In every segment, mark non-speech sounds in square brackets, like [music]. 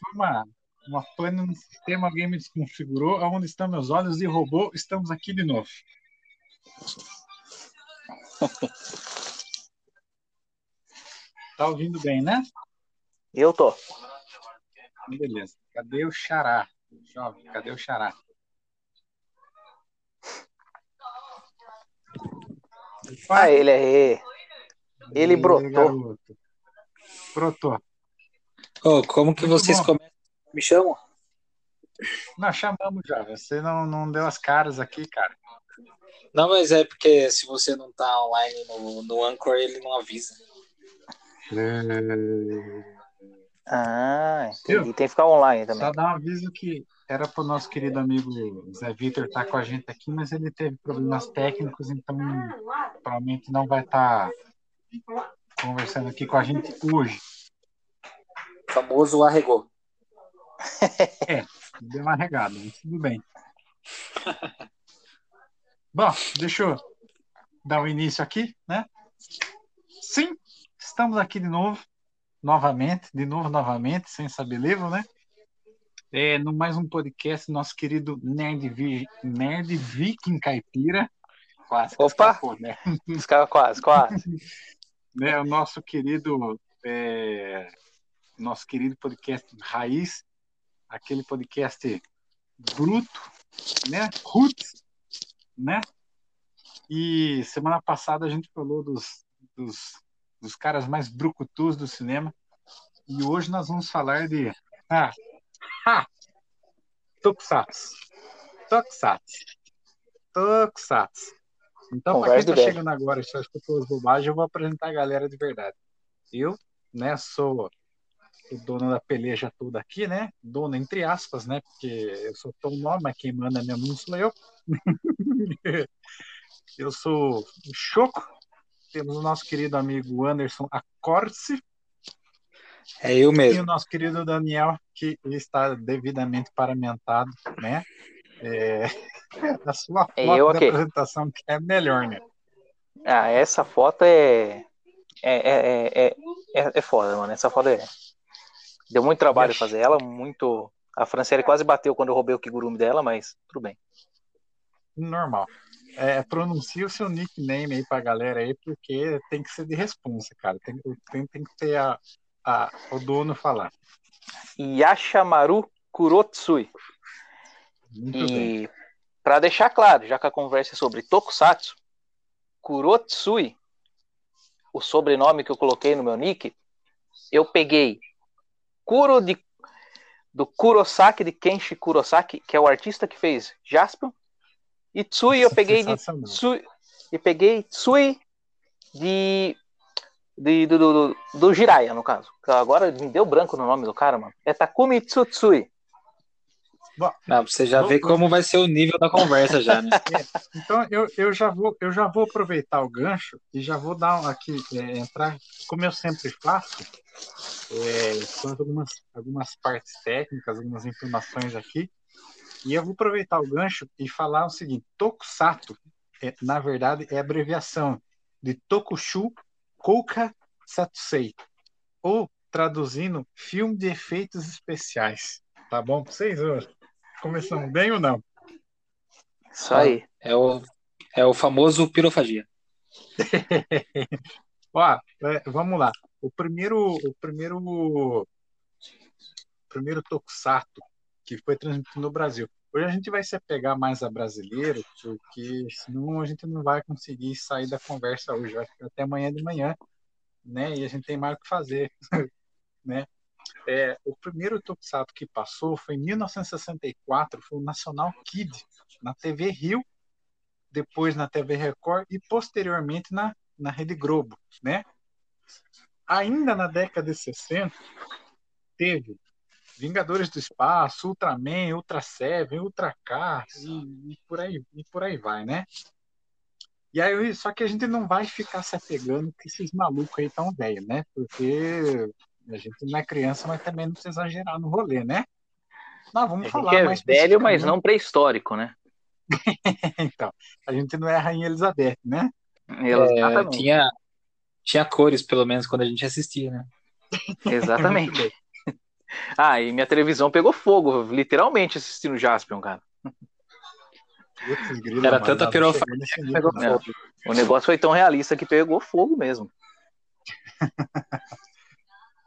foi uma, uma pane no sistema, alguém me desconfigurou. Aonde estão meus olhos? E roubou. Estamos aqui de novo. [laughs] tá ouvindo bem, né? Eu tô. Beleza. Cadê o xará? Jovem, cadê o xará? Ah, ele é. Ele brotou. Garoto. Brotou. Oh, como que Muito vocês bom. começam? Me chamam? Nós chamamos já. Você não, não deu as caras aqui, cara. Não, mas é porque se você não tá online no, no Anchor, ele não avisa. Ah, Viu? entendi. Tem que ficar online também. Só dar um aviso que era para o nosso querido amigo Zé Vitor estar com a gente aqui, mas ele teve problemas técnicos, então provavelmente não vai estar conversando aqui com a gente hoje. O famoso arregou. Deu uma regada, mas tudo bem. Bom, deixa eu dar o início aqui, né? Sim, estamos aqui de novo, novamente, de novo, novamente, sem saber livro, né? É, no mais um podcast, nosso querido Nerd, Vi- Nerd Viking Caipira. Quase. Opa! escapou, né? Quase, quase. [laughs] né, o nosso querido é, nosso querido podcast Raiz, aquele podcast bruto, né, roots, né? E semana passada a gente falou dos, dos, dos caras mais brucutus do cinema e hoje nós vamos falar de [laughs] ah, ah, Tokusatsu, Tokusatsu, Tokusatsu. Então, para quem está chegando agora e só escutou as bobagens, eu vou apresentar a galera de verdade. Eu, né, sou o dono da peleja toda aqui, né? Dono entre aspas, né? Porque eu sou tão nome, mas quem manda mesmo não sou eu. [laughs] eu sou o Choco. Temos o nosso querido amigo Anderson Acorce É eu e mesmo. o nosso querido Daniel, que está devidamente paramentado, né? É... [laughs] A sua foto É eu da aqui. apresentação que é melhor, né? Ah, essa foto é. É, é, é, é, é foda, mano. Essa foto é. Deu muito trabalho fazer ela, muito. A Franciele quase bateu quando eu roubei o Kigurumi dela, mas tudo bem. Normal. É, pronuncia o seu nickname aí pra galera aí, porque tem que ser de responsa, cara. Tem, tem, tem que ter a, a, o dono falar. Yashamaru Kurotsui. Muito. E para deixar claro, já que a conversa é sobre Tokusatsu, Kurotsui, o sobrenome que eu coloquei no meu nick, eu peguei Kuro de, do Kurosaki, de Kenshi Kurosaki, que é o artista que fez Jaspion, e Tsui eu peguei de. Tsui, e peguei Tsui de, de do, do, do, do Jiraiya, no caso. Agora me deu branco no nome do cara, mano. É Takumi Tsutsui. Não, pra você já ver como vai ser o nível da conversa já, né? [laughs] Então eu, eu, já vou, eu já vou aproveitar o gancho e já vou dar aqui, é, entrar, como eu sempre faço, é, algumas, algumas partes técnicas, algumas informações aqui, e eu vou aproveitar o gancho e falar o seguinte: Tokusatsu, é, na verdade, é a abreviação de Tokushu Kouka Satsei, ou traduzindo, filme de efeitos especiais. Tá bom pra vocês hoje? Começamos bem ou não? Isso aí. É o, é o famoso pirofagia. [laughs] Ó, é, vamos lá. O primeiro, o primeiro, o primeiro Tokusatsu que foi transmitido no Brasil. Hoje a gente vai se apegar mais a brasileiro, porque senão a gente não vai conseguir sair da conversa hoje. Vai ficar até amanhã de manhã, né? E a gente tem mais o que fazer, [laughs] né? É, o primeiro Tokusatsu que passou foi em 1964, foi o National Kid, na TV Rio, depois na TV Record e posteriormente na, na Rede Globo, né? Ainda na década de 60, teve Vingadores do Espaço, Ultraman, Ultra Seven, Ultra K e, e por aí e por aí vai, né? E aí, só que a gente não vai ficar se apegando com esses malucos aí tão velhos, né? Porque a gente não é criança, mas também não precisa exagerar no rolê, né? Nós vamos A falar é mais velho, mas não pré-histórico, né? [laughs] Então, a gente não é a Rainha Elizabeth, né? É, Exatamente. tinha, tinha cores, pelo menos, quando a gente assistia, né? [laughs] Exatamente. [laughs] Ah, e minha televisão pegou fogo, literalmente assistindo Jaspion, cara. Putz, Era tanta não nesse que pegou não. fogo. O negócio foi tão realista que pegou fogo mesmo.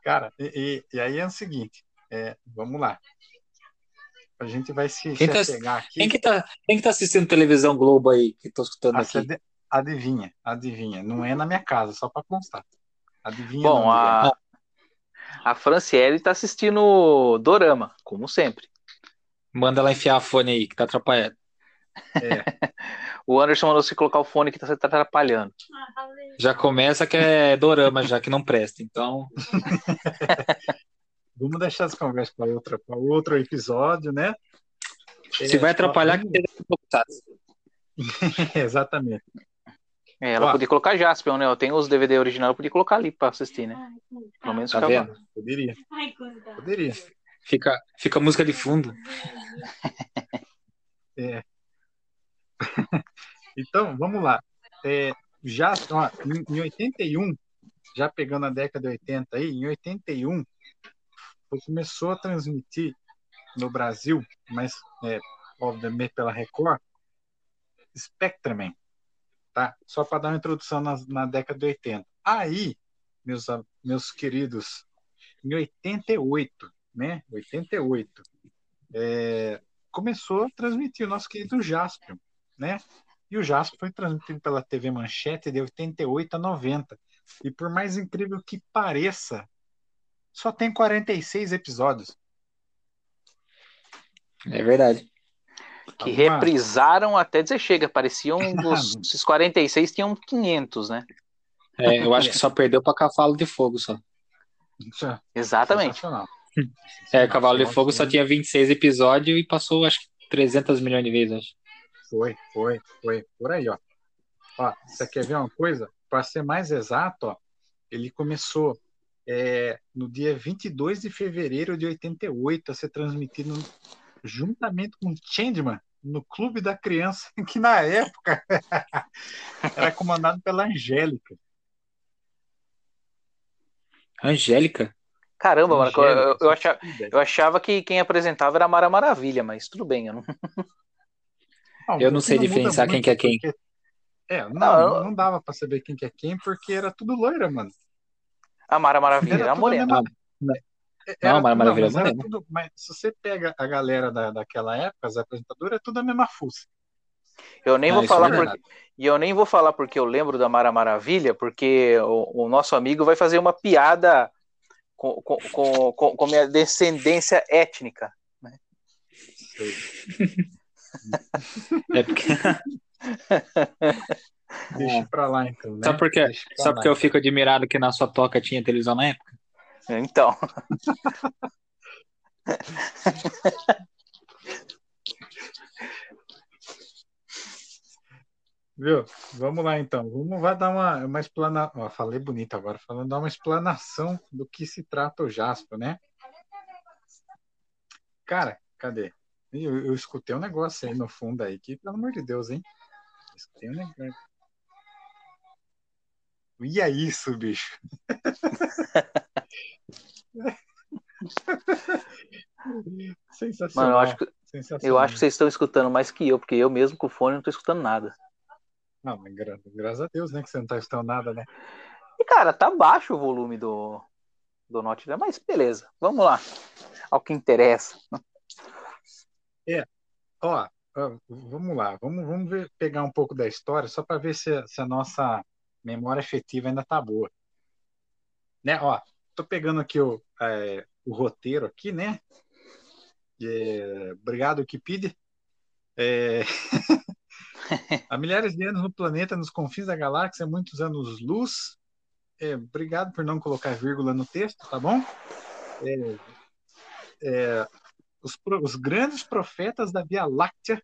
Cara, e, e- e aí é o seguinte, é, vamos lá. A gente vai se, Quem se tá- apegar aqui. Quem que, tá, quem que tá assistindo televisão Globo aí, que tô escutando aqui? Adivinha, adivinha. Não é na minha casa, só para constar. Adivinha Bom, a, a Franciele tá assistindo Dorama, como sempre. Manda ela enfiar a fone aí, que tá atrapalhando. [laughs] O Anderson mandou você colocar o fone que tá tá atrapalhando. Já começa que é dorama, já que não presta. Então, [laughs] Vamos deixar as conversas para outra, para outro episódio, né? se vai atrapalhar, que vamos- seja deputado. Exatamente. É, ela Ó. podia colocar Jaspion, né? Eu tenho os DVD original, eu podia colocar ali pra assistir, né? Pelo menos Tá ficava- vendo? Poderia, poderia. Fica, fica música de fundo. É. [laughs] Então, vamos lá. É, já, ó, em, em 81, já pegando a década de 80 aí, em 81, foi- começou a transmitir no Brasil, mas é, obviamente pela Record, Spectreman, tá? Só para dar uma introdução na, na década de 80. Aí, meus, meus queridos, em 88, né? 88, é, começou a transmitir o nosso querido Jaspion, né? E o Jaspion foi transmitido pela TV Manchete de 88 a 90. E por mais incrível que pareça, só tem 46 episódios. É verdade. que Alguma- reprisaram até dizer chega. Pareciam [laughs] os, esses 46 tinham 500, né? É, eu acho que só perdeu pra Cavalo de Fogo só. Isso é Exatamente. sensacional. É, Cavalo de Fogo só tinha 26 episódios e passou, acho que 300 milhões de vezes, acho. Foi, foi, foi. Por aí, ó. Ó, você quer ver uma coisa? Para ser mais exato, ó, ele começou é, no dia 22 de fevereiro de 88 a ser transmitido juntamente com Changeman no Clube da Criança, [laughs] que na época [laughs] era comandado pela Angélica. Angélica? Caramba, mano, eu, eu- achava, eu achava que quem apresentava era a Mara Maravilha, mas tudo bem. Eu não... [laughs] Eu não sei muda diferenciar quem que é quem. porque- É, não, Não, eu- não dava para saber quem que é quem, porque era tudo loira, mano. A Mara Maravilha era, tudo a morena. mesma- Não, Mara tudo- Maravilha mas é era tudo- mas se você pega a galera da, daquela época, as apresentadoras, é tudo a mesma fuça. Eu nem Ah, vou é falar verdade. porque, e eu nem vou falar porque eu lembro da Mara Maravilha, porque o, o nosso amigo vai fazer uma piada com, com, com, com, minha descendência étnica. [laughs] É porque, [laughs] Deixa pra lá, então. Né? Só porque- só lá. porque eu fico admirado que na sua toca tinha televisão na época. Então, Viu? Vamos lá, então. Vamos vai dar uma, uma explanação. Falei bonito agora, falando dar uma explanação do que se trata o Jasper, né? Cara, cadê? Eu, eu escutei um negócio aí no fundo aí, que, pelo amor de Deus, hein? Escutei um negócio. E é isso, bicho? [laughs] Sensacional. mano, eu acho, que, sensacional. eu acho que vocês estão escutando mais que eu, porque eu mesmo com o fone não tô escutando nada. Não, mas gra- graças a Deus, né? Que você não tá escutando nada, né? E, cara, tá baixo o volume do, do Note, né? Mas beleza, vamos lá. Ao que interessa. Ó, ó, vamos lá, vamos, vamos ver- pegar um pouco da história só para ver se, se a nossa memória efetiva ainda tá boa. Né? Ó, tô pegando aqui o, é, o roteiro aqui, né? É, obrigado, Wikipedia. É, [laughs] há milhares de anos no planeta, nos confins da galáxia, muitos anos-luz. É, obrigado por não colocar vírgula no texto, tá bom? É, é, os, os grandes profetas da Via Láctea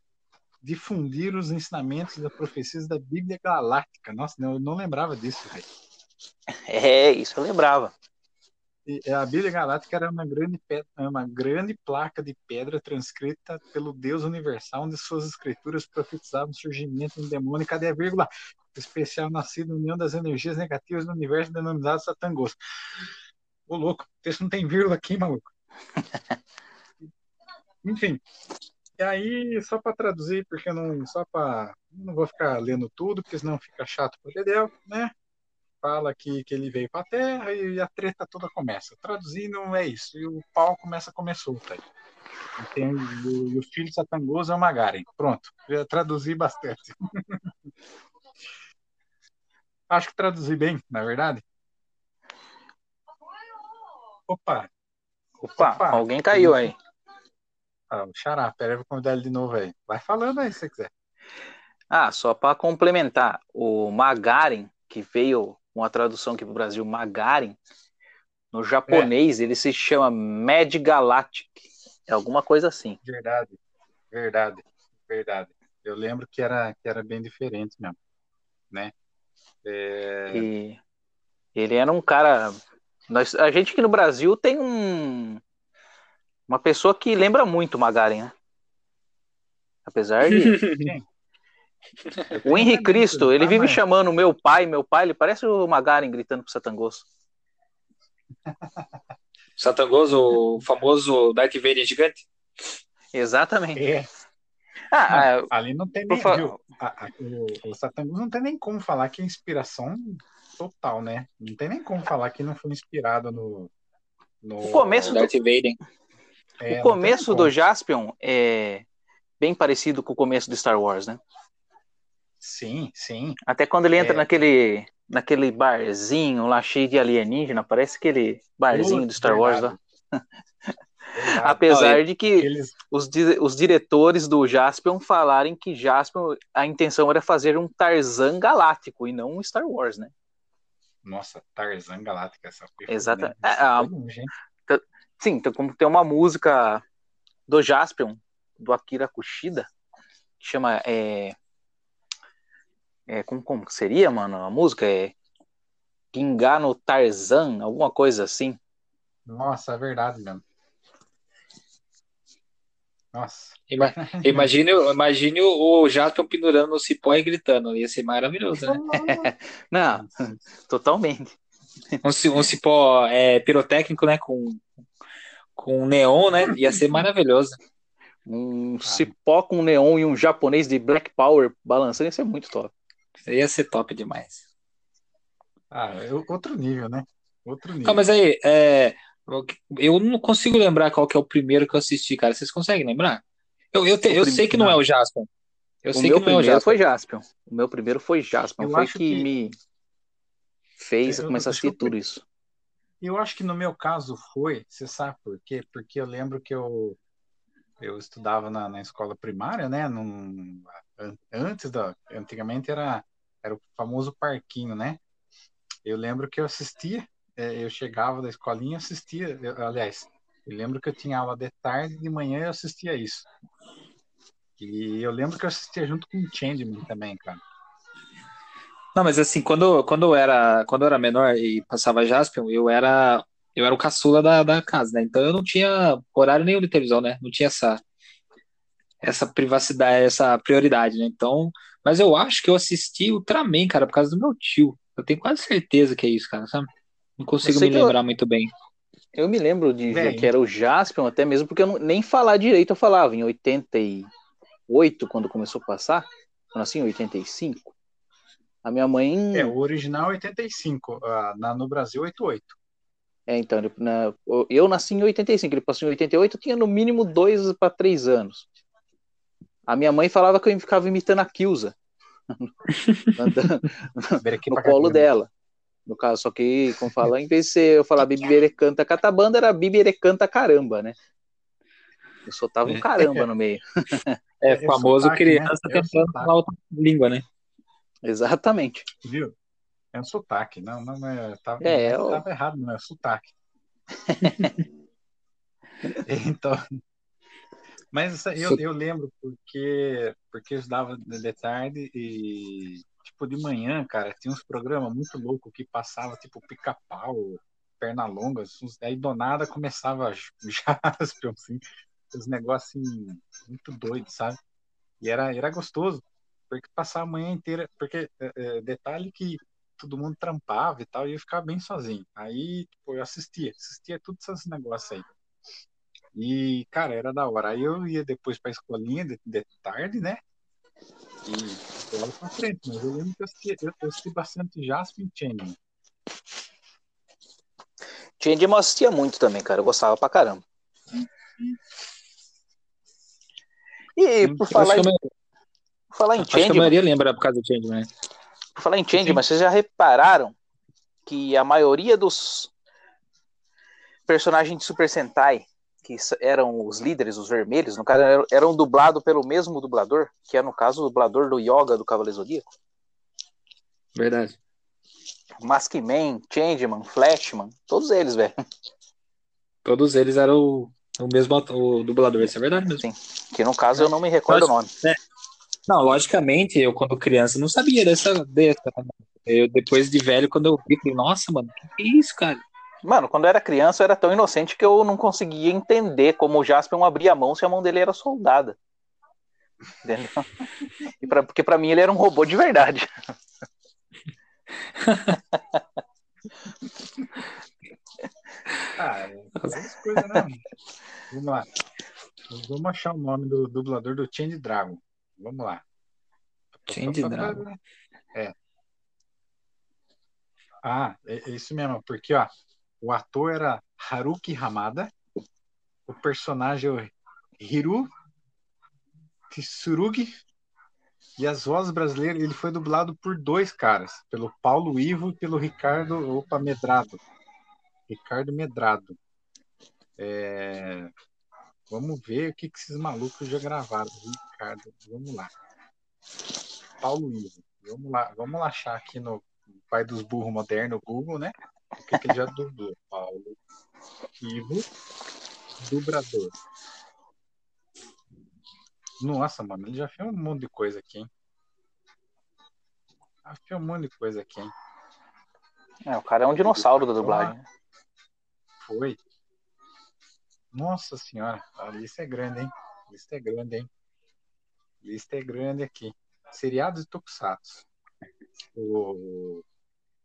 difundiram os ensinamentos das profecias da Bíblia Galáctica. Nossa, não, eu não lembrava disso, velho. É, isso eu lembrava. E A Bíblia Galáctica era uma grande, pe- uma grande placa de pedra transcrita pelo Deus universal, onde suas escrituras profetizavam o surgimento de um demônio, cadê a vírgula? Especial nascido na união das energias negativas do universo denominado Satangos. Ô, louco, o texto não tem vírgula aqui, maluco. [laughs] Enfim. E aí, só para traduzir, porque não. Só para. Não vou ficar lendo tudo, porque senão fica chato para o né? Fala que, que ele veio para a Terra e a treta toda começa. Traduzindo é isso. E o pau começa a comer solta aí. E, tem, e, o, filho Satangoso é o Magaren. Pronto. Já traduzi bastante. [laughs] Acho que traduzi bem, na verdade. Opa. Opa, Opa. alguém caiu aí. Ah, o Xará, peraí, vou convidar ele de novo aí. Vai falando aí se você quiser. Ah, só para complementar, o Magaren, que veio com a tradução aqui para o Brasil, Magaren, no japonês é. ele se chama Mad Galactic. É alguma coisa assim. Verdade, verdade, verdade. Eu lembro que era, que era bem diferente mesmo, né? É... E ele era um cara. Nós, a gente aqui no Brasil tem um, uma pessoa que lembra muito o Magaren, né? Apesar de. [laughs] o Henrique Cristo, ele vive chamando meu pai, meu pai, ele parece o Magaren gritando pro Satangoso. [laughs] Satangoso, o famoso Dark Vader gigante? Exatamente. É. Ah, não, ah, ali não tem nem. Viu, a, a, o, o Satangoso não tem nem como falar que é inspiração total, né? Não tem nem como falar que não foi inspirado no. no o começo do Darth Vader. É, o começo do Jaspion é bem parecido com o começo do Star Wars, né? Sim, sim. Até quando ele entra é. naquele, naquele barzinho lá cheio de alienígena, parece aquele barzinho do Star Wars lá. [laughs] Apesar de que Eles... os, os diretores do Jaspion falarem que Jaspion, a intenção era fazer um Tarzan galáctico e não um Star Wars, né? Nossa, Tarzan galáctico, essa coisa. Exato. Né? É, a, Sim, então, como tem uma música do Jaspion, do Akira Kushida, que chama. É, é, como, como seria, mano? A música é. Kingano Tarzan, alguma coisa assim. Nossa, é verdade mesmo. Nossa. Imagine, imagine o Jaspion pendurando no cipó e gritando. Ia ser maravilhoso, né? [laughs] Não, totalmente. Um, um cipó é, pirotécnico, né? Com com neon, né? Ia ser maravilhoso. [laughs] Um ah. cipó com neon e um japonês de Black Power balançando ia ser muito top. Ia ser top demais. Ah, é outro nível, né? Outro nível. Ah, mas aí, é, eu não consigo lembrar qual que é o primeiro que eu assisti, cara. Vocês conseguem lembrar? Eu, eu, te, eu sei que não é o Jaspion. Eu o sei meu que não primeiro é o Jaspion. foi Jaspion. O meu primeiro foi Jaspion. Eu foi que, que, me fez eu, começar a assistir tudo isso. Eu acho que no meu caso foi, você sabe por quê? Porque eu lembro que eu, eu estudava na, na escola primária, né? Num, antes da. Antigamente era, era o famoso parquinho, né? Eu lembro que eu assistia, é, eu chegava da escolinha e assistia. Eu, aliás, eu lembro que eu tinha aula de tarde e de manhã eu assistia isso. E eu lembro que eu assistia junto com o Changeman também, cara. Não, mas assim, quando, quando, eu era, quando eu era menor e passava Jaspion, eu era eu era o caçula da, da casa, né? Então eu não tinha horário nenhum de televisão, né? Não tinha essa essa privacidade, essa prioridade, né? Então, mas eu acho que eu assisti Ultraman, cara, por causa do meu tio. Eu tenho quase certeza que é isso, cara, sabe? Não consigo me lembrar eu... muito bem. Eu me lembro de ver que era o Jaspion, até mesmo porque eu não, nem falar direito eu falava, em 88, quando começou a passar, quando assim, 85. A minha mãe. É, o original é 85, uh, na, no Brasil 88. É, então, na, eu nasci em 85, ele passou em 88, eu tinha no mínimo dois para três anos. A minha mãe falava que eu ficava imitando a Kilza [laughs] no colo dela. No caso, só que, como fala, em vez de eu falar Bibere canta catabanda, era Bibere canta caramba, né? Eu soltava um caramba no meio. É, é famoso sotaque, criança né? tentando falar outra língua, né? Exatamente. Viu? É um sotaque, não, não é. Tava, é, eu... tava errado, não é sotaque. [laughs] então. Mas eu, eu lembro porque, porque eu estudava de tarde e, tipo, de manhã, cara, tinha uns programas muito loucos que passava, tipo, pica-pau, perna longa, aí do nada começava [laughs] já assim, os negócios assim, muito doidos, sabe? E era, era gostoso porque passar a manhã inteira, porque é, é, detalhe que todo mundo trampava e tal, e eu ficava bem sozinho. Aí, tipo, eu assistia, assistia todos esses negócios aí. E, cara, era da hora. Aí eu ia depois pra escolinha de, de tarde, né? E eu pra frente, mas eu lembro que eu assisti, eu, eu assisti bastante Jasper e Changeman. Changeman eu assistia muito também, cara. Eu gostava pra caramba. E por falar, em, falar em Acho que a maioria lembra por causa do Changeman. né? por falar em Changeman, vocês já repararam que a maioria dos personagens de Super Sentai, que eram os líderes, os vermelhos, no caso, eram, eram dublados pelo mesmo dublador, que é no caso o dublador do Yoga do Cavaleiro Zodíaco? Verdade. Maskman, Changeman, Flashman, todos eles, velho. Todos eles eram o, o mesmo ator, o dublador, isso é verdade mesmo. Sim. Que no caso eu não me recordo o nome. Não, logicamente, eu quando criança não sabia dessa, dessa. né? Eu depois de velho, quando eu vi, falei, nossa, mano, que que é isso, cara? Mano, quando eu era criança eu era tão inocente que eu não conseguia entender como o Jaspion abria a mão se a mão dele era soldada. Entendeu? E pra- porque pra mim ele era um robô de verdade. Ah, é coisas, né? Vamos lá. Vamos achar o nome do dublador do Change Dragon. Vamos lá. Change Dragon. É. Ah, é, é isso mesmo, porque ó, o ator era Haruki Hamada, o personagem é o Hiru Tsurugi e as vozes brasileiras, ele foi dublado por dois caras, pelo Paulo Ivo e pelo Ricardo opa, Medrado. Ricardo Medrado. É, Vamos ver o que, que esses malucos já gravaram. Ricardo, vamos lá. Paulo Ivo. Vamos lá, vamos lá achar aqui no pai dos burros moderno Google, né? O que, que ele já dublou. [laughs] Paulo Ivo, dublador. Nossa, mano, ele já fez um monte de coisa aqui, hein? Já fez um monte de coisa aqui, hein? É, o cara é um dinossauro da dublagem. Foi. Nossa senhora, a lista é grande, hein? A lista é grande, hein? A lista é grande aqui. Seriados e Tokusatsu. O,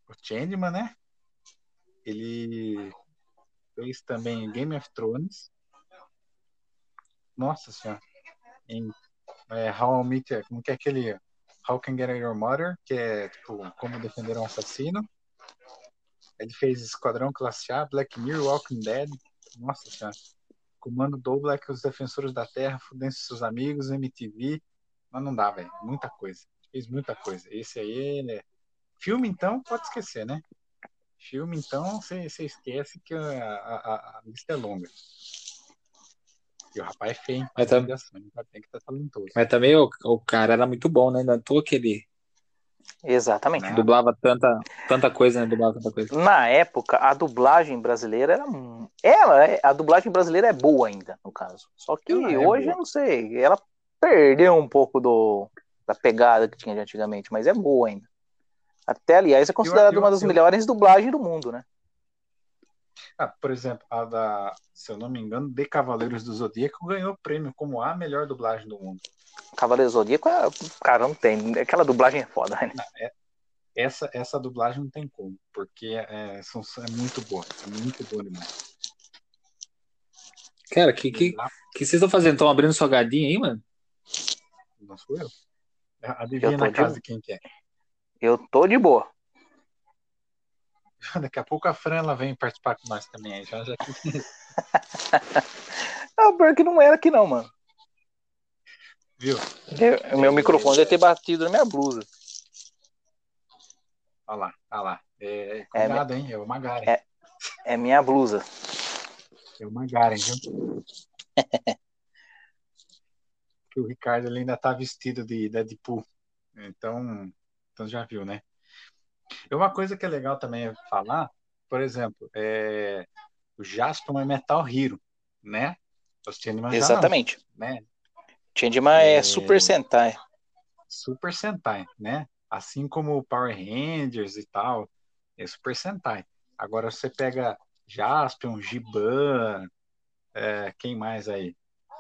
o né? Ele fez também Game of Thrones. Nossa senhora. Em é, How I Meet, como que é aquele How Can Get Your Mother, que é tipo como defender um assassino. Ele fez Esquadrão Classe A, Black Mirror, Walking Dead. Nossa senhora. Comando Double, Os Defensores da Terra, Fudência seus amigos, MTV. Mas não dá, velho. Muita coisa. Fez muita coisa. Esse aí é. Filme, então, pode esquecer, né? Filme, então, você esquece que a, a, a lista é longa. E o rapaz é feio, hein? Mas tam- Tem que estar talentoso. Mas também o, o cara era muito bom, né? Não é à toa que ele Exatamente. Né? dublava tanta, tanta coisa, né? Dublava tanta coisa. Na época, a dublagem brasileira era. Ela, é- a dublagem brasileira é boa ainda, no caso. Só que Ela é hoje, boa. eu não sei, ela perdeu um pouco do, da pegada que tinha de antigamente, mas é boa ainda. Até, aliás, é considerada uma das eu- melhores dublagens do mundo, né? Ah, por exemplo, a da, se eu não me engano, de Cavaleiros do Zodíaco ganhou prêmio como a melhor dublagem do mundo. Cavaleiro Zodíaco, é, cara, não tem. Aquela dublagem é foda, né? Essa, essa dublagem não tem como, porque é, são, é muito boa. É muito boa demais. Cara, que que, que vocês estão fazendo? Estão abrindo salgadinho aí, mano? Não sou eu. Adivinha Eu na casa de quem que é. Eu tô de boa. [laughs] Daqui a pouco a Fran ela vem participar com nós também. Já, já... [laughs] Ah, o que não era aqui, não, mano. Viu? Eu- meu microfone deve ter batido na minha blusa. Olha lá, olha lá. É, cuidado, hein? É o Magaren. É. É minha blusa. É o Magaren, viu? [laughs] o Ricardo ele ainda tá vestido de Deadpool. Então, então já viu, né? E uma coisa que é legal também é falar, por exemplo, é, o Jaspion é Metal Hero, né? Os Changeman já não, Exatamente. né? Changeman é... É. Super Sentai. Super Sentai, né? Assim como o Power Rangers e tal, é Super Sentai. Agora você pega Jaspion, Giban, é, quem mais aí?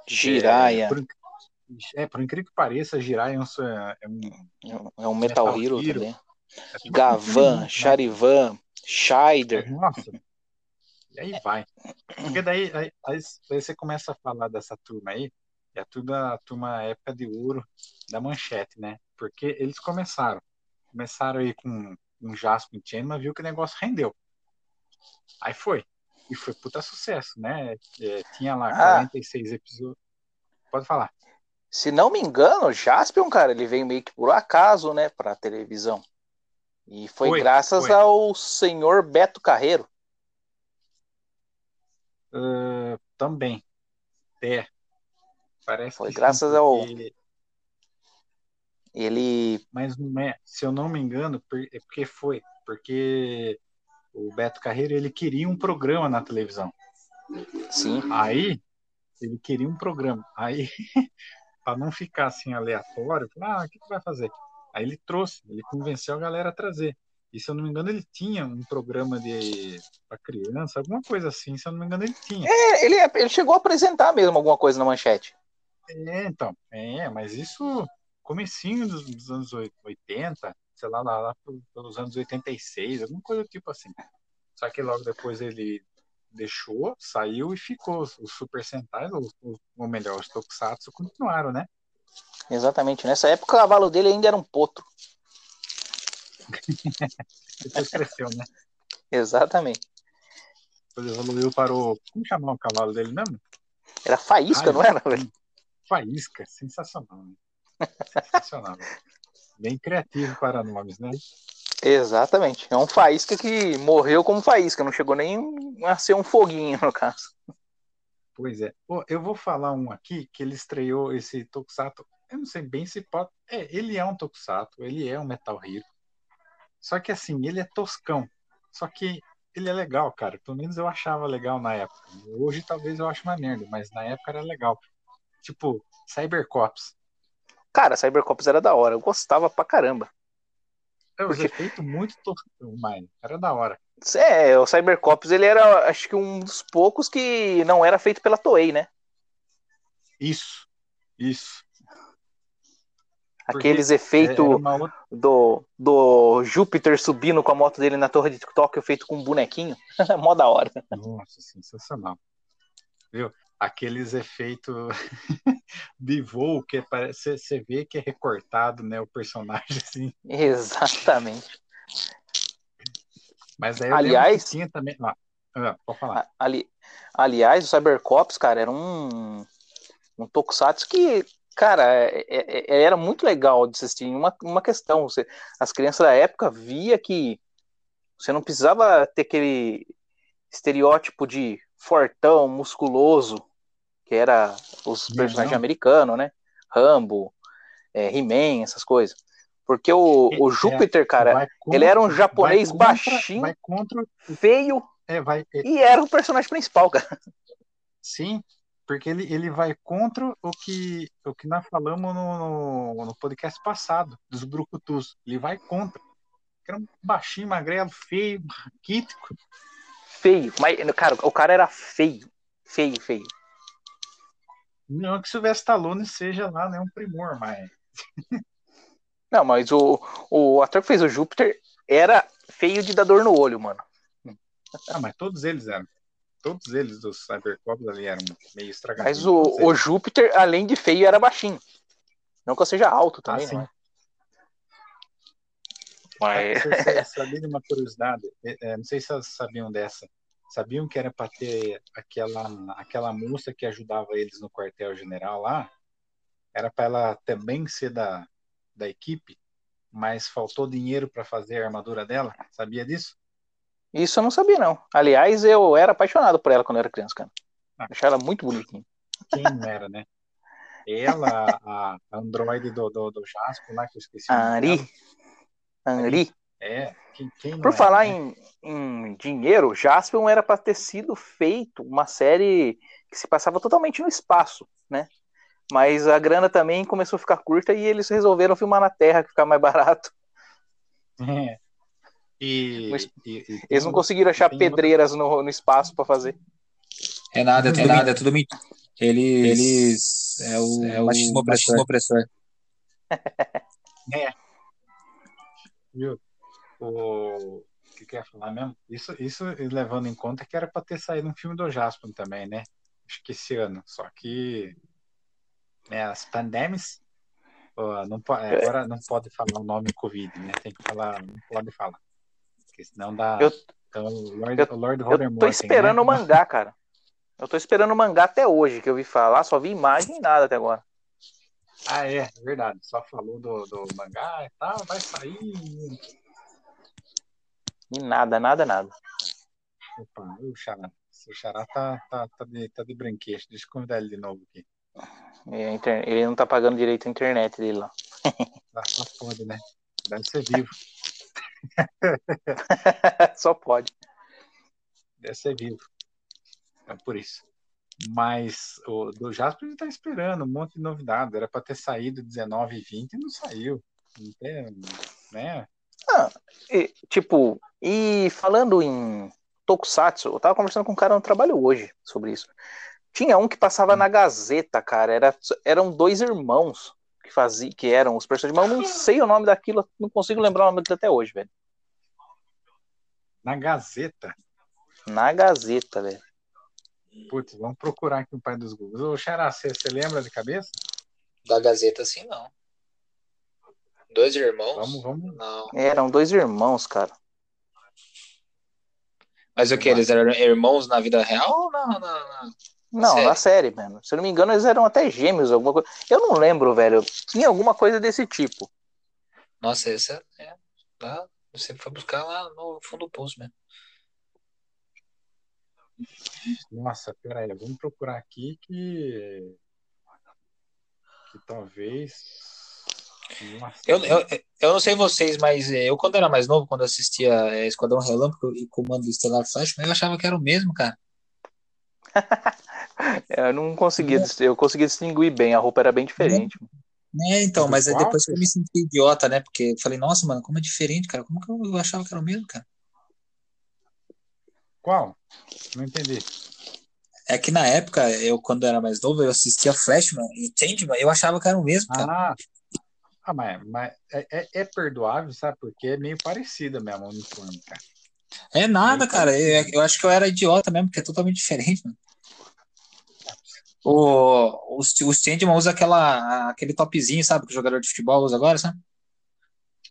Jiraiya. É, por, é, por incrível que pareça, Jiraiya é um, é um- É um Metal, Metal Hero, Hero. também. É tudo Gavan, Charivan? Shider. Nossa. E aí vai. Porque daí aí, aí, aí você começa a falar dessa turma aí, é a turma, a turma época de ouro da manchete, né? Porque eles começaram. Começaram aí com um Jasper Chain, mas viu que o negócio rendeu. Aí foi. E foi puta sucesso, né? É, tinha lá Ah. 46 episódios. Pode falar. Se não me engano, o Jaspion, cara, ele veio meio que por acaso, né, pra televisão. E foi, Foi, graças foi. ao senhor Beto Carreiro. Ah, também. É. Parece Foi que sim, graças ao- porque- Ele. Mas não é, se eu não me engano, é porque foi. Porque o Beto Carreiro ele queria um programa na televisão. Sim. Aí ele queria um programa. Aí, [laughs] para não ficar assim aleatório, falou, ah, o que, que vai fazer? Aí ele trouxe, ele convenceu a galera a trazer. E se eu não me engano, ele tinha um programa de para criança, alguma coisa assim. Se eu não me engano, ele tinha. É, ele, ele chegou a apresentar mesmo alguma coisa na manchete. É, então, é, mas isso comecinho dos, dos anos 80, sei lá, lá, lá pelos anos 86, alguma coisa do tipo assim. Só que logo depois ele deixou, saiu e ficou. Os Super Sentai, ou, ou- ou melhor, os Tokusatsu continuaram, né? Exatamente. Nessa época o cavalo dele ainda era um potro. Depois cresceu, né? Exatamente. Depois evoluiu para o. Como chamar o cavalo dele mesmo? Era faísca, não era, velho? Faísca, sensacional. Né? Sensacional. [laughs] Bem criativo para nomes, né? Exatamente. É um faísca que morreu como faísca, não chegou nem a ser um foguinho, no caso. Pois é. Eu vou falar um aqui que ele estreou esse Tokusatsu. Eu não sei bem se pode. É, ele é um Tokusatsu, ele é um Metal Hero. Só que assim, ele é toscão. Só que ele é legal, cara. Pelo menos eu achava legal na época. Hoje talvez eu ache uma merda, mas na época era legal. Tipo, Cybercops. Cara, Cybercops era da hora, eu gostava pra caramba. É, os Porque- efeitos muito toscão, mano. Era da hora. É, o Cybercops ele era, acho que um dos poucos que não era feito pela Toei, né? Isso. Isso. Porque Aqueles É, efeitos outra... do, do Júpiter subindo com a moto dele na torre de Tóquio feito com um bonequinho. [laughs] Mó da hora. Nossa, sensacional. Viu? Aqueles efeitos [laughs] de voo que parece, você vê que é recortado, né? O personagem, assim. [laughs] Exatamente. Mas aí Aliás- tinha também. Ah, ah, pode falar. Ali, aliás, o Cybercops, cara, era um, um tokusatsu que, cara, é- é- é- era muito legal de assistir. Uma, uma questão, você, as crianças da época via que você não precisava ter aquele estereótipo de fortão, musculoso, que era os personagens não. americanos, né? Rambo, é, He-Man, essas coisas. Porque o, o É, Júpiter, cara, contra- ele era um japonês vai contra- baixinho, Vai contra. feio, É, vai, é, e era o personagem principal, cara. sim, porque ele, ele vai contra o que, o que nós falamos no, no, no podcast passado, dos Brucutus. Ele vai contra. Era um baixinho, magrelo, feio, raquítico. feio. Mas, cara, o cara era feio. Feio, feio. Não que Sylvester Stallone seja lá, né? Um primor, mas. [laughs] Não, mas o, o ator que fez o Júpiter era feio de dar dor no olho, mano. Ah, mas todos eles eram. Todos eles dos Cybercops ali eram meio estragados. Mas o, o Júpiter, além de feio, era baixinho. Não que eu seja alto Ah, também, sim. né? Mas, você [laughs] sabia de uma curiosidade? É, é, não sei se vocês sabiam dessa. Sabiam que era para ter aquela, aquela moça que ajudava eles no quartel-general lá? Era para ela também ser da, da equipe, mas faltou dinheiro para fazer a armadura dela? Sabia disso? Isso eu não sabia, não. Aliás, eu era apaixonado por ela quando eu era criança, cara. Ah. Achava ela muito bonitinha. Quem não era, né? Ela, a, androide do, do, do Jasper lá, que eu esqueci. Ari. Ari. É, quem, quem Por era, falar né? em, em dinheiro, Jaspion era para ter sido feito uma série que se passava totalmente no espaço, né? Mas a grana também começou a ficar curta e eles resolveram filmar na Terra, que ficar mais barato. [laughs] É. E, e- e tem Eles não conseguiram achar pedreiras no, no espaço para fazer. É nada, é tudo, nada, é tudo mentira. Eles, eles é o, é o machismo opressor. opressor. [laughs] viu? O, que, que eu ia falar mesmo? Isso, isso levando em conta que era para ter saído um filme do Jasper também, né? Acho que esse ano. Só que né, as pandemias não pode, é. agora não pode falar o nome Covid, né? Tem que falar, não pode falar. Porque senão dá. Eu, então, o Lord, eu, Lord eu tô esperando né? o mangá, cara. Eu tô esperando o mangá até hoje, que eu vi falar, só vi imagem e nada até agora. Ah, é, verdade. Só falou do, do mangá e tal, vai sair. E nada, nada, nada. Opa, o Xará. O Xará tá, tá, tá, de, tá de brinquedo. Deixa eu convidar ele de novo aqui. É, ele não tá pagando direito a internet dele lá. Ah, só pode, né? Deve ser vivo. [laughs] [laughs] só pode. Deve ser vivo. É por isso. Mas o do Jasper ele tá esperando um monte de novidade. Era para ter saído 19 e 20 e não saiu. Não tem, né? Ah, e, tipo, e falando em Tokusatsu, eu tava conversando com um cara no trabalho hoje sobre isso. Tinha um que passava hum. na Gazeta, cara. Era, eram dois irmãos que faziam, que eram os personagens, mas eu não sei o nome daquilo, não consigo lembrar o nome dele até hoje, velho. Na Gazeta? Na Gazeta, velho. Putz, vamos procurar aqui o pai dos Googles. Ô, Xará, você, lembra de cabeça? Da Gazeta, sim, não. Dois irmãos? Vamos, vamos. Não. Eram dois irmãos, cara. Mas o que? Eles eram irmãos na vida real ou na. na, na... Não, série? na série, mano. Se eu não me engano, eles eram até gêmeos, alguma coisa. Eu não lembro, velho. Tinha alguma coisa desse tipo. Nossa, esse é. lá, você foi buscar lá no fundo do poço mesmo. Nossa, peraí, vamos procurar aqui que. Que talvez. Eu, eu, eu não sei vocês, mas eh, eu, quando era mais novo, quando assistia é, Esquadrão Relâmpago e Comando Estelar Flash, eu achava que era o mesmo, cara. [laughs] eu não conseguia, eu conseguia distinguir bem, a roupa era bem diferente. É, então, mas depois que eu me senti idiota, né? Porque eu falei, nossa, mano, como é diferente, cara. Como que eu achava que era o mesmo, cara? Qual? Não entendi. É que na época, eu, quando era mais novo, eu assistia Flashman e Changeman, eu achava que era o mesmo, cara. Ah, ah mas, mas é, é, é perdoável, sabe? Porque é meio parecida mesmo o uniforme, cara. É nada, cara. Eu, eu, acho que eu era idiota mesmo, porque é totalmente diferente, mano. O, os, os Changeman usa aquela, aquele topzinho, sabe? Que o jogador de futebol usa agora, sabe?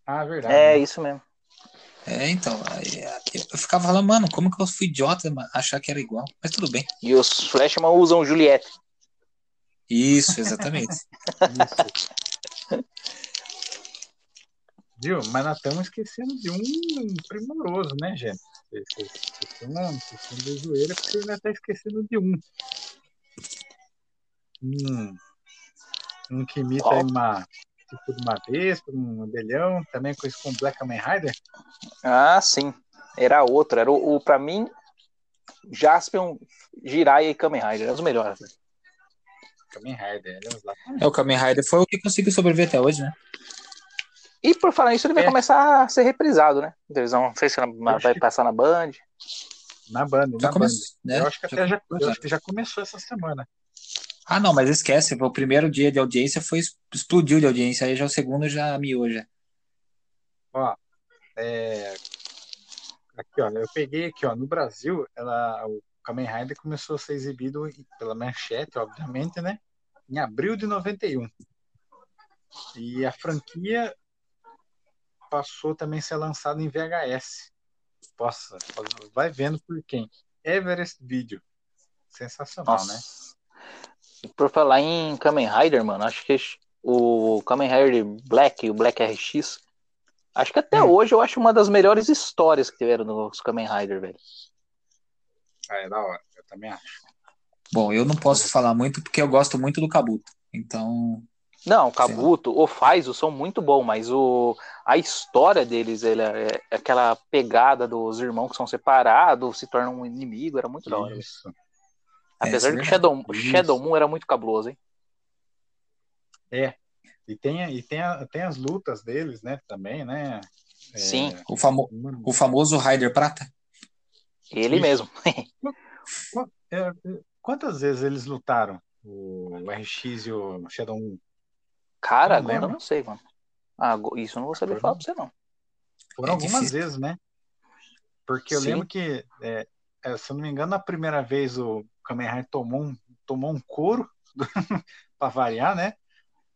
Ah, verdade. É, isso mesmo. É, então, eu ficava falando, mano, como que eu fui idiota achar que era igual? Mas tudo bem. E os Flashman usam Juliette. Isso, exatamente. [laughs] Isso. Viu? Mas nós estamos esquecendo de um primoroso, né, gente? Vocês esquecendo de joelho porque ainda está esquecendo de um. Um, um que imita uma, tipo de uma vespa, um abelhão, também conhecido como Black Kamen Rider? Ah, sim. Era outro. Era o, o para mim, Jaspion, Jiraiya e Kamen Rider. Eram os melhores. Né? Kamen Rider, É, o Kamen Rider foi o que conseguiu sobreviver até hoje, né? E por falar isso, ele vai é. começar a ser reprisado, né? Televisão, não sei se vai passar na Band. Na Band, já na Band. Né? Eu acho que já, até já, eu acho que já começou essa semana. Ah, não, mas esquece, o primeiro dia de audiência foi explodiu de audiência, aí já o segundo já miou já. Ó, é... aqui ó, eu peguei aqui ó, no Brasil, ela, o Kamen Rider começou a ser exibido pela Manchete, obviamente, né? Em abril de 91. E a franquia passou também a ser lançada em VHS. Possa, vai vendo por quem. Everest Video. Sensacional, Nossa. né? Por falar em Kamen Rider, mano, acho que o Kamen Rider Black e o Black RX, acho que até hum. hoje eu acho uma das melhores histórias que tiveram nos Kamen Rider, velho. Ah, é da hora, eu também acho. Bom, eu não posso falar muito porque eu gosto muito do Kabuto, então... Não, o Kabuto, o Faizo são muito bom, mas o, a história deles, ele é, é, aquela pegada dos irmãos que são separados, se tornam um inimigo, era muito da hora. Isso. Apesar é, de que Shadow, Shadow Moon era muito cabuloso, hein? É. E tem, e tem, a, tem as lutas deles, né? Também, né? É... Sim. O, famo, o famoso Raider Prata? Ele Isso. mesmo. É, quantas vezes eles lutaram? O RX e o Shadow Moon? Cara, não agora eu não sei, mano. Ah, isso eu não vou saber falar pra você, não. Foram é algumas difícil. vezes, né? Porque eu Sim. lembro que, é, é, se eu não me engano, a primeira vez o Kamen Rider tomou um, tomou um couro, [laughs] para variar, né?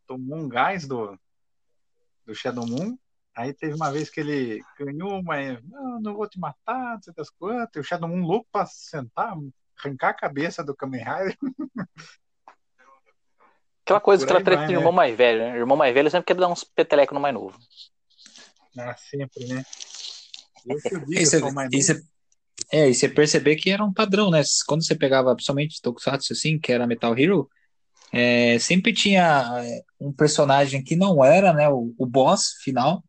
Tomou um gás do, do Shadow Moon. Aí teve uma vez que ele ganhou uma. Não, não vou te matar, não sei das quantas. E o Shadow Moon louco pra sentar, arrancar a cabeça do Kamen Rider. [laughs] Aquela coisa, aquela treta vai, de né? irmão mais velho, né? Irmão mais velho sempre quer dar uns peteleco no mais novo. Ah, sempre, né? Eu que eu digo, eu você, sou mais e novo. você- é, e você perceber que era um padrão, né? Quando você pegava, principalmente Tokusatsu, assim, que era Metal Hero, é, sempre tinha é, um personagem que não era, né, o, o boss final,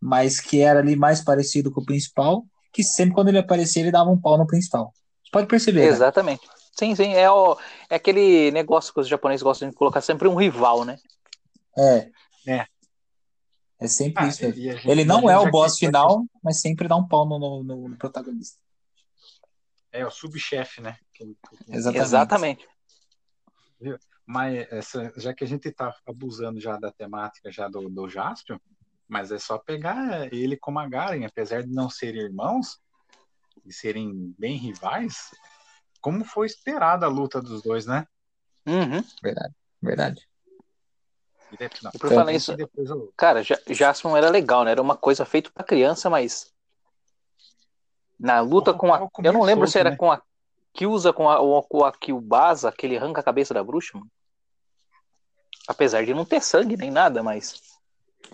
mas que era ali mais parecido com o principal, que sempre quando ele aparecia, ele dava um pau no principal. Você pode perceber, né? Sim, sim, é, o, é aquele negócio que os japoneses gostam de colocar sempre um rival, né? É. É. É sempre Ah, isso. gente- Ele não é o boss que- final, mas sempre dá um pau no, no- no- no protagonista. É o subchefe, né? Que- que- Exatamente. Exatamente. Mas essa, já que a gente tá abusando já da temática já do, do Jaspion, mas é só pegar ele como a Garen, apesar de não serem irmãos e serem bem rivais, como foi esperada a luta dos dois, né? Uhum. Verdade. E depois, não, por falar nisso, depois eu- cara, Ja- Jaspion era legal, né? Era uma coisa feita pra criança, mas na luta com a. Eu comi Eu não lembro se era né? com a Kyuza com a, ou com a Kyubasa, que ele arranca a cabeça da bruxa, mano. Apesar de não ter sangue nem nada, mas.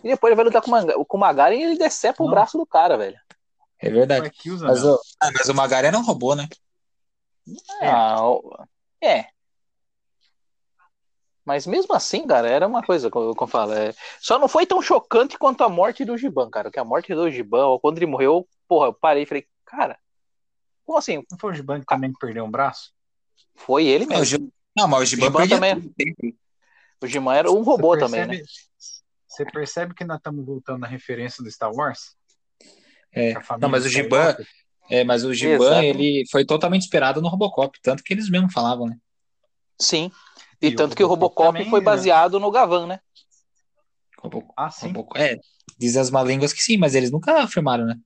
E depois ele vai lutar com o Manga- com o Magaren e ele decepa o Não. braço do cara, velho. É verdade. Que usa, Mas, não. o, ah, mas o Magari era um robô, né? É. Ah, é. Mas mesmo assim, cara, era uma coisa, como eu falo, é... só não foi tão chocante quanto a morte do Giban, cara. Que a morte do Giban, quando ele morreu, porra, eu parei e falei, cara, como assim? Não foi o Giban que também perdeu um braço? Foi ele Não, o mesmo. Gi- não, mas o Giban Giban também. O Giban era um robô Você também, né? percebe- Você percebe que nós estamos voltando na referência do Star Wars? É. Que a família Não, mas o Skywalker- Giban, é, mas o Giban, ele foi totalmente inspirado no Robocop, tanto que eles mesmos falavam, né? Sim. E, E o tanto que o Robocop Robocop também, foi né? baseado no Gavan, né? Robo- Ah, sim. Robo- é, dizem as má línguas que sim, mas eles nunca afirmaram, né?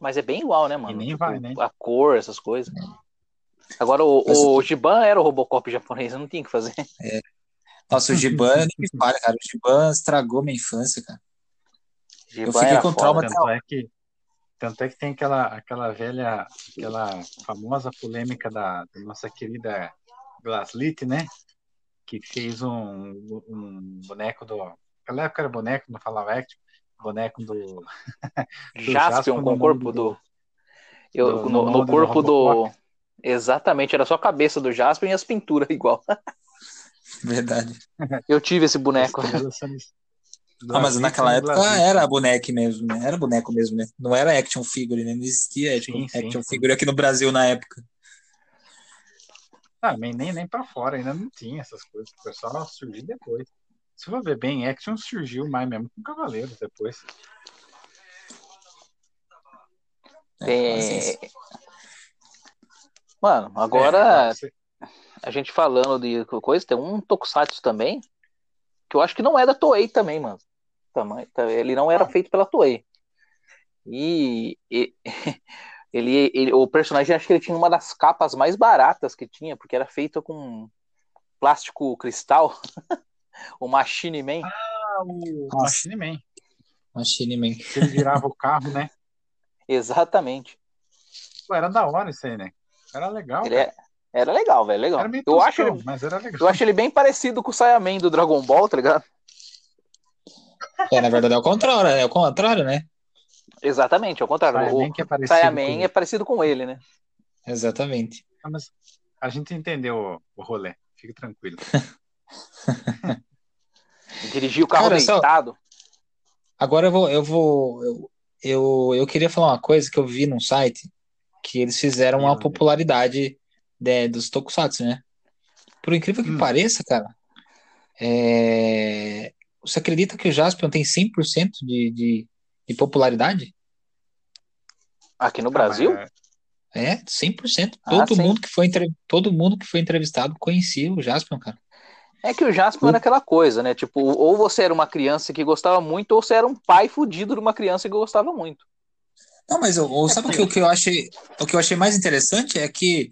Mas é bem igual, né, mano? nem Tipo, vai, né? A cor, essas coisas. Agora, o, Mas- o Giban era o Robocop japonês, não tinha o que fazer. Nossa, o Giban, nem me fale, cara. O Giban estragou minha infância, cara. Giban fiquei era com foda. trauma Tanto é que, tanto é que tem aquela, aquela velha, aquela famosa polêmica da, da nossa querida Glaslit, né? Que fez um, um boneco do. Naquela época era boneco, não falava action, boneco do. [laughs] do Jaspion no com o corpo do- do. Eu, do- no, no corpo do. Exatamente, era só a cabeça do Jaspion e as pinturas [laughs] igual. Verdade. Eu tive esse boneco. Ah, mas naquela época era boneco mesmo, né? Era boneco mesmo, né? Não era action figure, né? Não existia Sim, sim, action sim. figure aqui no Brasil na época. Ah, nem, nem, nem pra fora, ainda não tinha essas coisas. O pessoal surgiu depois. Se for ver bem, Action surgiu mais mesmo com Cavaleiros depois. É, assim, É... Mano, agora É, a gente falando de coisa, tem um Tokusatsu também, que eu acho que não é da Toei também, mano. Também, tá- ele não era feito pela Toei. E, e- [laughs] ele, ele- o personagem, acho que ele tinha uma das capas mais baratas que tinha, porque era feito com plástico cristal, [laughs] o Machine Man. Ah, o Nossa. Machine Man. Machine Man. Que ele virava o carro, né? [laughs] Exatamente. Pô, era da hora isso aí, né? Era legal. Ele cara. é, era legal, velho, legal. Era meio Eu acho, ele, mas era legal. eu acho ele bem parecido com o Saiyaman do Dragon Ball, tá ligado? É, na verdade é o contrário, é o contrário, né? Exatamente, ao contrário. Saiyaman o é parecido Saiyaman com- é parecido com ele, né? Exatamente. Ah, mas a gente entendeu o, o rolê. Fique tranquilo. [laughs] Dirigir o carro Cara, só- deitado. Agora eu vou, eu vou, eu, eu, eu queria falar uma coisa que eu vi num site que eles fizeram uma popularidade né, dos tokusatsu, né? Por incrível que Hum. pareça, cara, é, você acredita que o Jaspion tem 100% de, de, de popularidade? Aqui no Ah, Brasil? É, 100%. Ah, Todo sim. mundo que foi entre... todo mundo que foi entrevistado conhecia o Jaspion, cara. É que o Jasper era aquela coisa, né? Tipo, ou você era uma criança que gostava muito, ou você era um pai fudido de uma criança que gostava muito. Não, mas eu, sabe o que, o que eu achei, o que eu achei mais interessante é que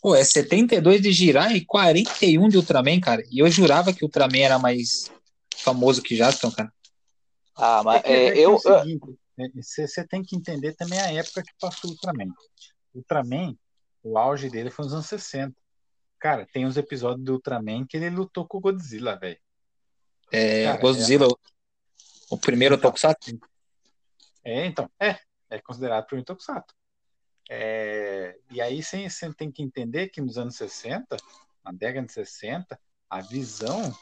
pô, é 72 de Jirai e 41 de Ultraman, cara. E eu jurava que o Ultraman era mais famoso que Jaspion, cara. Ah, mas É, é, é é eu, o você tem que entender também a época que passou o Ultraman. O Ultraman, o auge dele foi nos anos 60. Cara, tem uns episódios do Ultraman que ele lutou com o Godzilla, velho. É, Cara, Godzilla, o primeiro Então, Tokusatsu. É, então, é, é considerado primeiro Tokusatsu. É, e aí você você tem que entender que nos anos 60, na década de 60, a visão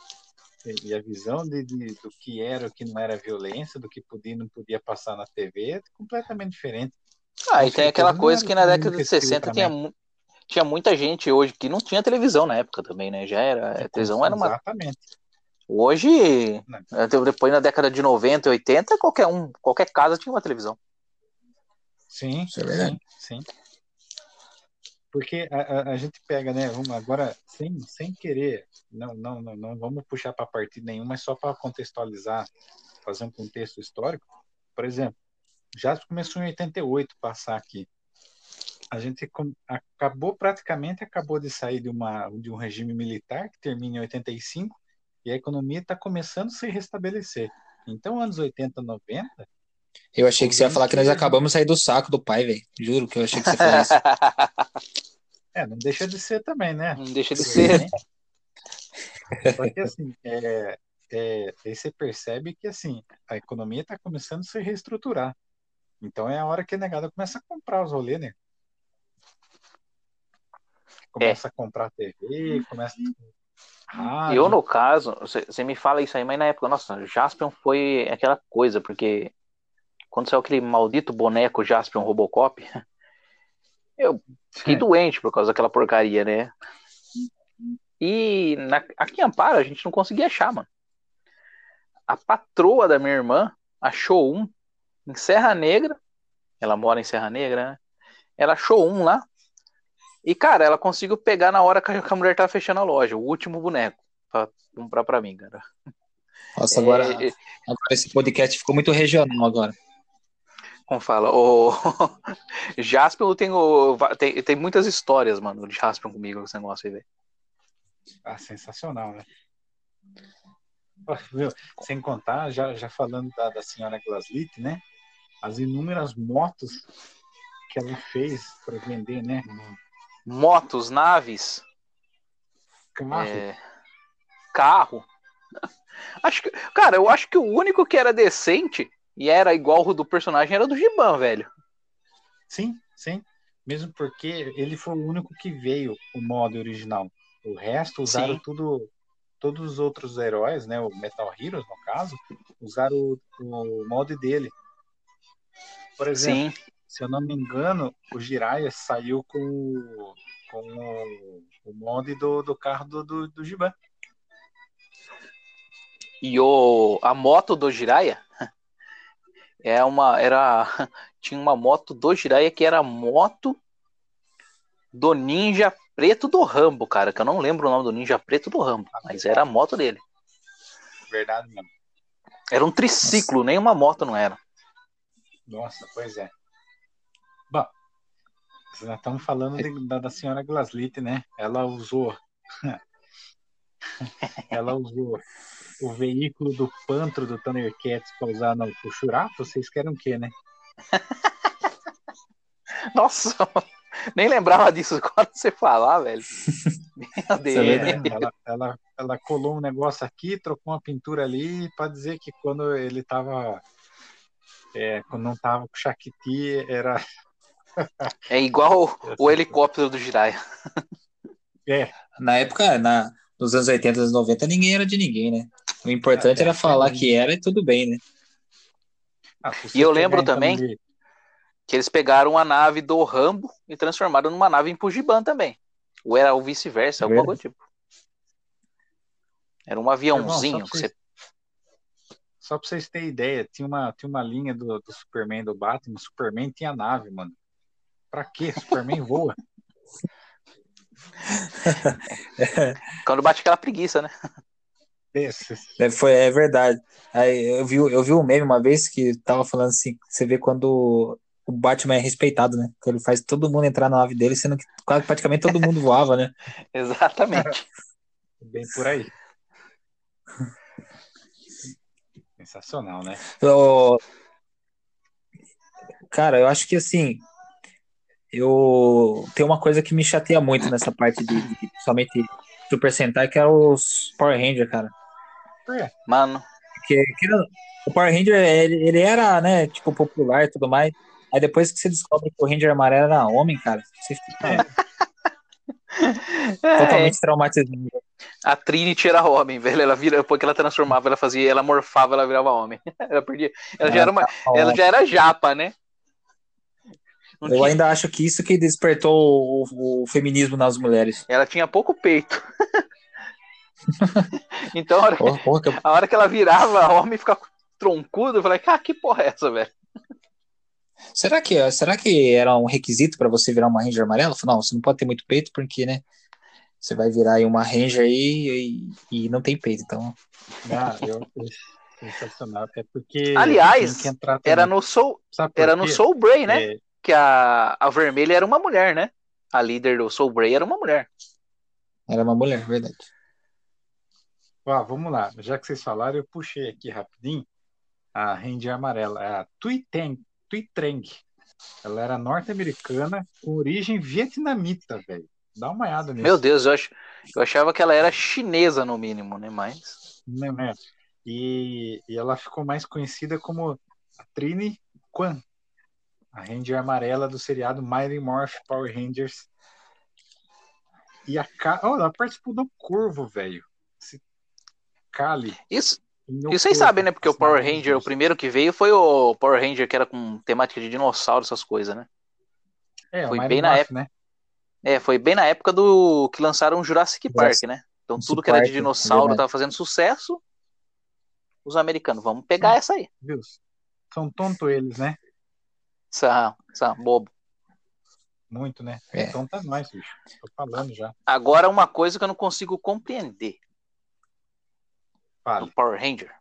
e a visão de, de- do que era o que não era violência, do que podia e não podia passar na TV é completamente diferente. Ah, e tem aquela coisa que na década de 60 assistiu tinha, tinha muita gente hoje que não tinha televisão na época também, né? Já era. A televisão era uma. Exatamente. Hoje, até depois na década de 90 e 80, qualquer um, qualquer casa tinha uma televisão. Sim, Isso é verdade. sim, sim. Porque a, a, a gente pega, né? Vamos agora, sem, sem querer, não, não, não, não vamos puxar para partido nenhum, mas só para contextualizar, fazer um contexto histórico. Por exemplo, já começou em 88 passar aqui. A gente acabou praticamente acabou de sair de uma de um regime militar que termina em 85 e a economia está começando a se restabelecer. Então, anos 80, 90, Eu achei que você ia falar que nós acabamos de sair do saco do pai, velho. Juro que eu achei que você falou isso. [laughs] é, não deixa de ser também, né? Não deixa de ser. Só que assim, é, é, aí você percebe que assim, a economia está começando a se reestruturar. Então é a hora que a negada começa a comprar os rolês, né? Começa a comprar TV, começa a rádio. Eu, no caso, você você me fala isso aí, mas na época, nossa, Jaspion foi aquela coisa, porque quando saiu aquele maldito boneco Jaspion Robocop, [laughs] eu fiquei É. doente por causa daquela porcaria, né? E na- aqui em Amparo a gente não conseguia achar, mano. A patroa da minha irmã achou um em Serra Negra. Ela mora em Serra Negra, né? Ela achou um lá. E, cara, ela conseguiu pegar na hora que a mulher tava fechando a loja, o último boneco, pra comprar pra mim, cara. Nossa, agora, É, é, agora esse podcast ficou muito regional agora. Como fala, o [laughs] Jaspion tem, o... tem, tem muitas histórias, mano, de Jaspion comigo, esse negócio aí, velho. Ah, sensacional, né? Sem contar, já, já falando da, da senhora Glaslit, né? As inúmeras motos que ela fez para vender, né? Motos, naves, Carro. é, carro. [laughs] Acho que, cara, eu acho que o único que era decente e era igual o do personagem era do Giban, velho. Sim, sim. Mesmo porque ele foi o único que veio o modo original. O resto usaram Sim. tudo, todos os outros heróis, né? O Metal Heroes, no caso, usaram o, o mod dele. Por exemplo, Sim. se eu não me engano, o Jiraiya saiu com, o- com o, o mod do, do carro do, do, do Giban. E o, a moto do Jiraiya é uma era [laughs] tinha uma moto do Jiraiya que era a moto do ninja preto do Rambo, cara, que eu não lembro o nome do ninja preto do Rambo, mas era a moto dele. Verdade mesmo. Era um triciclo, nem uma moto não era. Nossa, pois é. Bom, já estamos falando de- da, da senhora Glaslit, né? Ela usou. [laughs] ela usou o veículo do pantro do Thundercats para usar no pro Churato. Vocês querem o quê, né? [laughs] Nossa, nem lembrava disso [laughs] quando você falar, velho. Meu é Deus. É, ela, ela, ela colou um negócio aqui, trocou uma pintura ali para dizer que quando ele tava. É, quando não tava com Shakti, era. É igual [laughs] o helicóptero do Jiraiya. É, Na época, na, nos anos 80 e 90, ninguém era de ninguém, né? O importante É, era falar é. que era e tudo bem, né? ah, E eu lembro então, também de- Que eles pegaram a nave do Rambo e transformaram numa nave em Pujiban também. Ou era o vice-versa, alguma coisa do tipo. Era um aviãozinho Irmão, só que pra você Só pra vocês terem ideia, tinha uma, tinha uma linha do, do Superman do Batman. O Superman tinha nave, mano. Pra quê? Superman voa. [laughs] [laughs] Quando bate aquela preguiça, né? É, Foi, é verdade. Aí eu vi, eu vi um meme uma vez que tava falando assim, você vê quando o Batman é respeitado, né? Porque ele faz todo mundo entrar na nave dele, sendo que quase praticamente todo mundo voava, né? [laughs] Exatamente. [laughs] Bem por aí. Sensacional, né? Eu- Cara, eu acho que assim, eu tem uma coisa que me chateia muito nessa parte de, de somente Super Sentai, que é os Power Ranger, cara. Quê? Mano, Porque querendo- o Power Ranger, ele, ele era, né, tipo, popular e tudo mais. Aí depois que você descobre que o Ranger amarelo era homem, cara, você fica é, [laughs] totalmente traumatizado. a Trinity era homem, velho. Ela vira, porque ela transformava, ela fazia, ela morfava, ela virava homem. [laughs] Ela perdia. Ela já era uma, ela já era japa, né? Não Eu tinha- ainda acho que isso que despertou o, o feminismo nas mulheres. Ela tinha pouco peito. [laughs] então, a hora, Porra, porra, que a hora que ela virava homem, ficava troncudo, eu falei, ah, que porra é essa, velho? Será que, será que era um requisito pra você virar uma Ranger amarela? Falei, Não, você não pode ter muito peito, porque, né? Você vai virar aí uma Ranger aí e, e não tem peito, então. Ah, eu, sensacional. É porque. Aliás, Era no Soul, era no? Soul Bray, né? É, Que a, a vermelha era uma mulher, né? A líder do Soul Bray era uma mulher. Era uma mulher, verdade. ó, vamos lá. Já que vocês falaram, eu puxei aqui rapidinho a Ranger amarela, a Tuiteng, Tuitreng. Ela era norte-americana com origem vietnamita, velho. Dá uma olhada nisso. Meu Deus, eu, ach, eu achava que ela era chinesa, no mínimo, né? Mas. Né, né? E, e ela ficou mais conhecida como a Trini Quan, a Ranger amarela do seriado Mighty Morph Power Rangers. E a oh, ela participou do Corvo, velho. Esse Kali. Isso, E vocês sabem, né? Porque o Power Ranger, o primeiro que veio foi o Power Ranger que era com temática de dinossauro, essas coisas, né? É, foi bem na Morph, né? É, foi bem na época do que lançaram o Jurassic Park, né? Então Jurassic tudo que era de Park, dinossauro verdade. tava fazendo sucesso. Os americanos, vamos pegar essa aí. Viu? São tontos eles, né? Essa, essa bobo. Muito, né? É. Então tá nós, bicho. Tô falando já. Agora, uma coisa que eu não consigo compreender Fale. do Power Ranger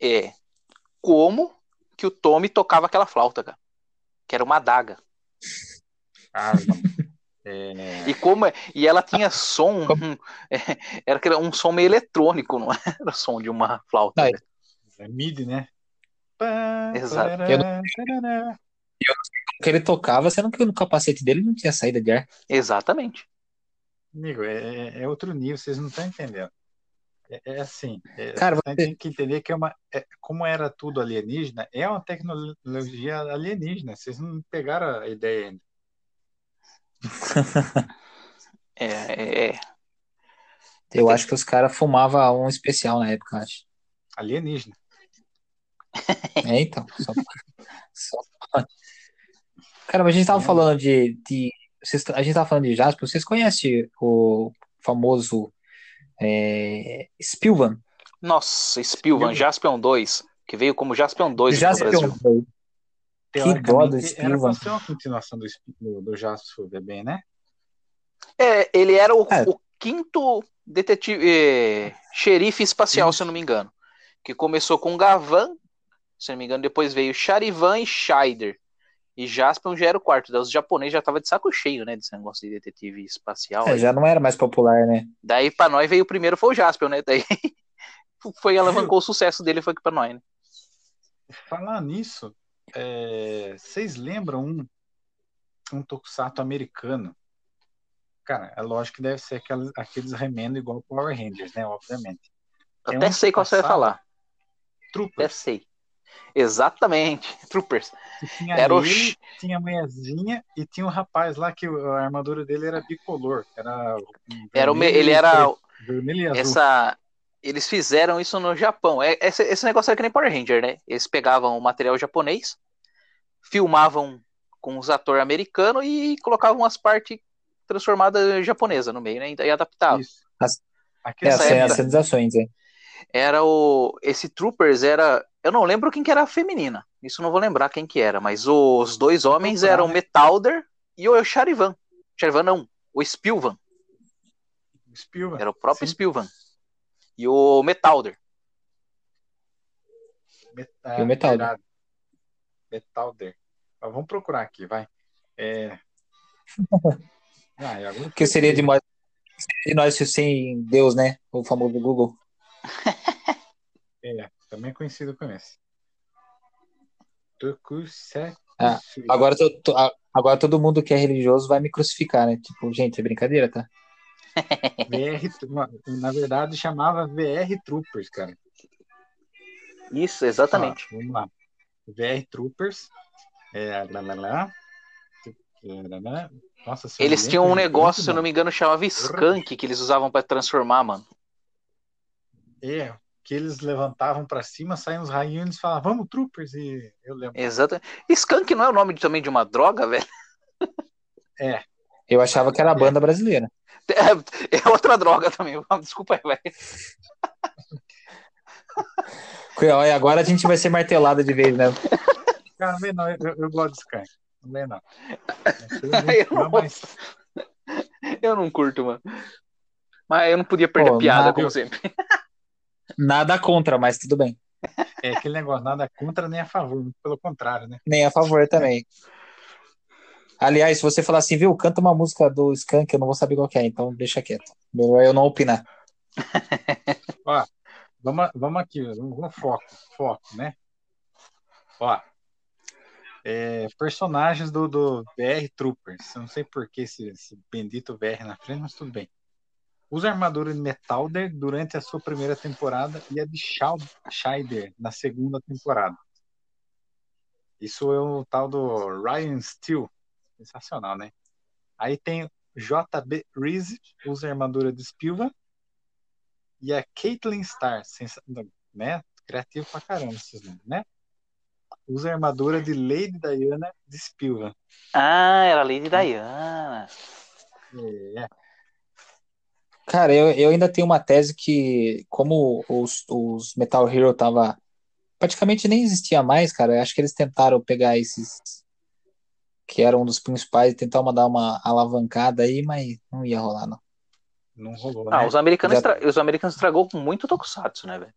é como que o Tommy tocava aquela flauta, cara. Que era uma adaga. Ah, [laughs] é... E como é- e ela tinha som, [laughs] um, [laughs] é, era um som meio eletrônico, não era som de uma flauta. Não, né? é MIDI, né? Exato. parará, Eu tarará. Porque ele tocava, sendo que no capacete dele não tinha saída de ar. Exatamente. Amigo, é, é- é outro nível, vocês não estão entendendo. É, é assim, é, Cara, você tem que entender que é uma, é- como era tudo alienígena, é uma tecnologia alienígena. Vocês não pegaram a ideia ainda. [laughs] É, é, é. Eu acho que os caras fumavam um especial na época, eu acho. Alienígena. É, então. Só, só- Cara, mas a gente tava falando de. de vocês- a gente tava falando de Jasper. Vocês conhecem o famoso é, Spilvan? Nossa, Spilvan, Jaspion 2, que veio como Jaspion 2 aqui no Jaspion. Brasil. Que dó do era Spilvan. pra ser uma continuação do, do, do Jasper bem, né? É, ele era o, É. o quinto detetive, eh, xerife espacial, se eu não me engano. Que começou com Gavan, se eu não me engano, depois veio Charivan e Scheider. E Jaspion já era o quarto. Daí os japoneses já estavam de saco cheio, né? Desse negócio de detetive espacial. É, já não era mais popular, né? Daí pra nós veio o primeiro, foi o Jaspion, né? Daí [laughs] foi, alavancou o sucesso dele, foi aqui pra nós, né? Falar nisso, é, vocês lembram um, um tokusatsu americano? Cara, é lógico que deve ser aqueles, aqueles remendo igual Power Rangers, né? Obviamente. Eu É até um sei qual você vai falar. Até Troopers. sei. Exatamente. [laughs] Troopers. que tinha Era o ele, ch- tinha a mulherzinha e tinha um rapaz lá que o- a armadura dele era bicolor. Era, Era o ele era vermelho e azul. essa eles fizeram isso no Japão. É, esse, esse negócio era que nem Power Ranger, né? Eles pegavam o material japonês, filmavam com os atores americanos e colocavam as partes transformadas japonesa no meio, né? E adaptavam. Isso. As- Aquele É, as época- as sensações, é. Era o esse Troopers era, eu não lembro quem que era a feminina. Isso não vou lembrar quem que era, mas os dois homens eram o né? Metalder e o Charivan. Charivan não, o Spilvan, Spielberg. era o próprio Sim. Spilvan. E o Metalder. Met- E o Metalder. Metalder. Ó, Vamos procurar aqui, vai. É... [laughs] Ah, agora O que seria de nós, de nós sem Deus, né? O famoso Google. É, também conhecido como esse. Tokusatsu. Ah, Agora, to- a- agora todo mundo que é religioso vai me crucificar, né? Tipo, gente, é brincadeira, tá? [laughs] [laughs] VR, na verdade, chamava VR Troopers, cara. Isso, Ó, exatamente. vamos lá. VR Troopers. É, lá, lá, lá. Nossa, Eles tinham um negócio, se eu não me engano, chamava Skunk, que eles usavam pra transformar, mano. É, que eles levantavam pra cima, saíam os raios e eles falavam, vamos, Troopers, e eu lembro. Exato. Skunk não é o nome de- também de uma droga, velho? [laughs] É, Eu achava que era a banda brasileira. [laughs] É, é outra droga também. [laughs] Desculpa aí, velho. Olha, Agora a gente vai ser martelado de vez, né? cara, não, eu, eu gosto de Sky. Não não. Eu não- mas Eu não curto, mano. Mas eu não podia perder Pô, piada, como sempre. Nada contra, mas tudo bem. é aquele negócio, nada contra nem a favor, pelo contrário, né? Nem a favor também. Aliás, se você falar assim, viu, canta uma música do Skank, eu não vou saber qual que é, então deixa quieto. Melhor eu não opinar. [laughs] Ó, vamos, vamos aqui, vamos, vamos foco, foco, né? Ó, é, personagens do, do VR Troopers. Eu não sei por que esse, esse bendito VR na frente, mas tudo bem. Usa armadura de Metalder durante a sua primeira temporada e a de Scheider na segunda temporada. Isso é o tal do Ryan Steele. Sensacional, né? Aí tem JB Reese, usa armadura de Spilva. E a Caitlyn Starr, sensa- né? Criativo pra caramba esses nomes, né? Usa armadura de Lady Diana de Spilva. Ah, era Lady Diana. É, Cara, eu, eu ainda tenho uma tese que, como os, os Metal Hero tava praticamente nem existia mais, cara, eu acho que eles tentaram pegar esses que eram um dos principais e tentar uma, dar uma alavancada aí, mas não ia rolar, não. não rolou, Ah, né? os americanos, Já- estra- os americanos estragou com muito Tokusatsu, né, velho?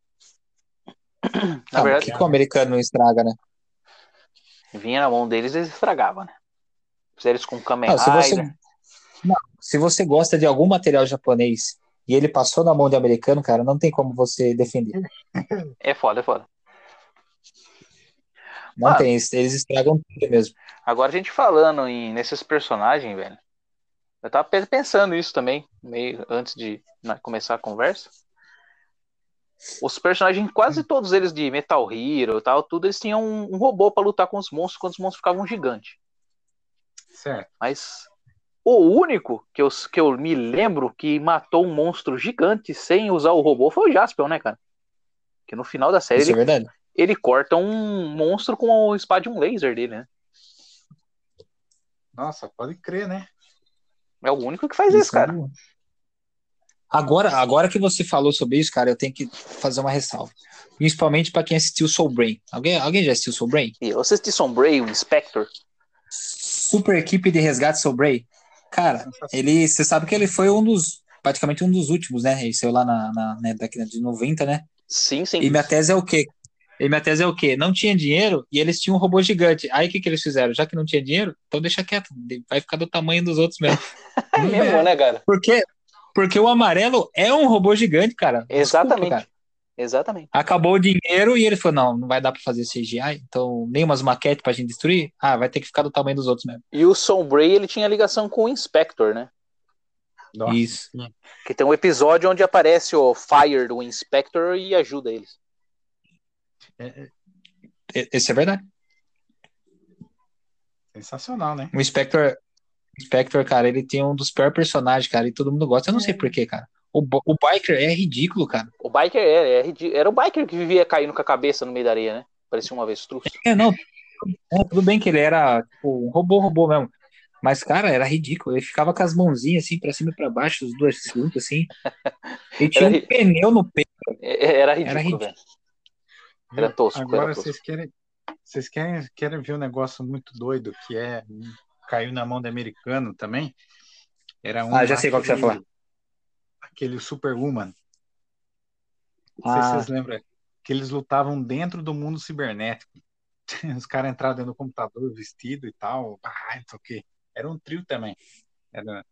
Na Ah, o verdade, que, que o americano não estraga, né? vinha na mão deles eles estragavam, né? Fizeram isso com Kamen Não, se você, Rider. Não, se você gosta de algum material japonês e ele passou na mão de americano, cara, não tem como você defender. É foda, é foda. Não Ah. tem, eles, estragam tudo mesmo. Agora a gente falando em, nesses personagens, velho. Eu tava pe- pensando isso também, meio antes de né, começar a conversa. Os personagens, quase todos eles de Metal Hero e tal, tudo, eles tinham um, um robô pra lutar com os monstros quando os monstros ficavam gigantes. Certo. Mas o único que eu, que eu me lembro que matou um monstro gigante sem usar o robô foi o Jaspion, né, cara? Que no final da série Isso é ele, verdade. ele corta um monstro com o espada de um laser dele, né? Nossa, pode crer, né? É o único que faz isso, cara. Agora, agora que você falou sobre isso, cara, eu tenho que fazer uma ressalva. Principalmente pra quem assistiu Soul Brain. Alguém, alguém já assistiu Soul Brain? Eu assisti Sombray, o Inspector. Super equipe de resgate Soul Brain. Cara, ele, você sabe que ele foi um dos, praticamente um dos últimos, né? Ele saiu lá na, na, na década de 90, né? Sim, sim. E minha tese é o quê? E minha tese é o quê? Não tinha dinheiro e eles tinham um robô gigante. Aí o que, que eles fizeram? Já que não tinha dinheiro, então deixa quieto. Vai ficar do tamanho dos outros mesmo. [laughs] É mesmo, né, cara? Porque, porque o amarelo é um robô gigante, cara. Desculpa, Exatamente. cara. Exatamente. Acabou o dinheiro e ele falou: não, não vai dar pra fazer CGI, então nem umas maquetes pra gente destruir. Ah, vai ter que ficar do tamanho dos outros mesmo. E o Sombray, ele tinha ligação com o Inspector, né? Nossa, Isso. Que tem um episódio onde aparece o Fire do Inspector e ajuda eles. é- é Esse é verdade. sensacional, né? O Spectre, o Spectre, cara, ele tem um dos piores personagens, cara, e todo mundo gosta. Eu não sei porquê, cara. O, o Biker é ridículo, cara. O Biker era, era, ridi- era o Biker que vivia caindo com a cabeça no meio da areia, né? Parecia um avestruz. É, não. é, tudo bem que ele era tipo, um robô, robô mesmo. Mas, cara, era ridículo. Ele ficava com as mãozinhas assim, pra cima e pra baixo, os dois juntos, assim. [laughs] E tinha Era um pneu no peito. É- é- Era ridículo, ridículo. velho. Era tosco, Agora era tosco. vocês querem, vocês querem, querem ver um negócio muito doido que é caiu na mão de americano também? Era um Ah, já sei qual que você vai falar. Aquele Superwoman. Não sei se Ah, vocês lembram que eles lutavam dentro do mundo cibernético. [laughs] os caras entraram dentro do computador vestido e tal. Ah, não sei o quê. Era um trio também. Era,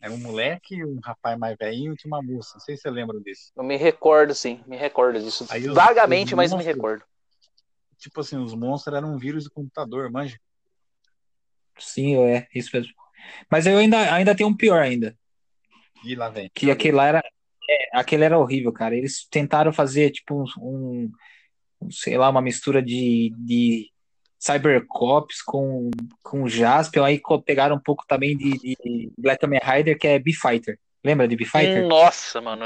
era um moleque, um rapaz mais velhinho e tinha uma moça. Não sei se você lembra disso. Eu me recordo, sim, me recordo disso. Aí os- Vagamente, os mas me monstros- recordo. Tipo assim, os monstros eram um vírus do computador, manja. Sim, é, isso mesmo. Mas eu ainda, ainda tenho um pior ainda. E lá vem. Que aquele lá era. é, aquele era horrível, cara. Eles tentaram fazer, tipo, um, um, sei lá, uma mistura de, de Cybercops com, com Jaspion. Aí pegaram um pouco também de, de Black Kamen Rider, que é B-Fighter. Lembra de B-Fighter? Nossa, mano.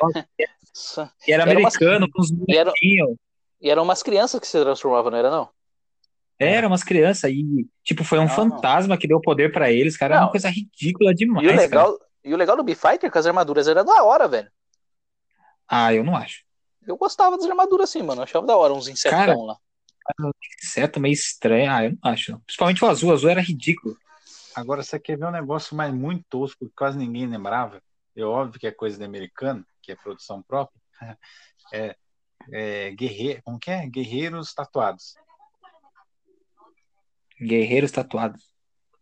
Nossa. [laughs] E era Era americano, com uns E era-. E eram umas crianças que se transformavam, não era não? Era umas crianças. E, tipo, foi um Não. fantasma que deu poder pra eles, cara. Era Não. uma coisa ridícula demais, E o cara. E o legal do B-Fighter é que as armaduras eram da hora, velho. Ah, eu não acho. Eu gostava das armaduras assim, mano. Eu achava da hora, uns insetão Cara, lá. Inseto meio estranho. Ah, eu não acho. não. Principalmente o azul. O azul era ridículo. Agora, você quer ver um negócio mais muito tosco que quase ninguém lembrava? É óbvio que é coisa de americano, que é produção própria. [laughs] É, é guerreiro, como que é? Guerreiros tatuados. Guerreiros tatuados.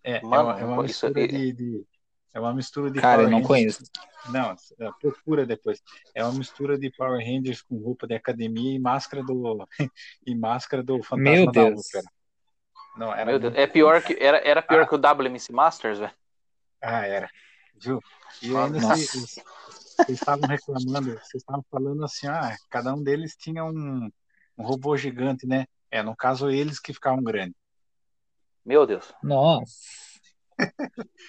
É, é Mano, uma, é uma mistura de, de- É uma mistura de Cara, eu Power não Rangers. conheço. Não, é, procura depois. É uma mistura de Power Rangers com roupa de academia e máscara do [laughs] e máscara do Fantasma Meu da Deus. Ópera. Não, era Meu Deus, é pior que, era, era pior Ah. que o WMC Masters, velho. Ah, era. Viu? E ainda vocês estavam reclamando, vocês estavam falando assim, ah, cada um deles tinha um, um robô gigante, né? É, no caso, eles que ficavam grandes. Meu Deus. Nossa.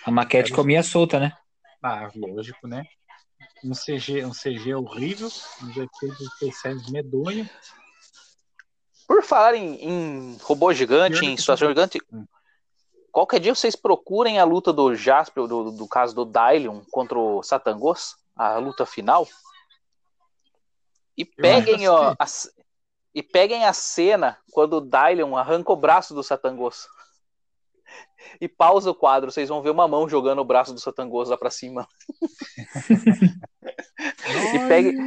A maquete Era- comia solta, né? Ah, lógico, né? Um CG, um CG horrível, um efeitos especiais medonho. Por falar em, em robô gigante, em situação gigante, Hum. qualquer dia vocês procurem a luta do Jasper, do, do caso do Dylion contra o Satangos, a luta final. E peguem, ó, que- a e peguem a cena quando o Dylion arranca o braço do Satangos. E pausa o quadro, vocês vão ver uma mão jogando o braço do Satangos lá pra cima. E pegue,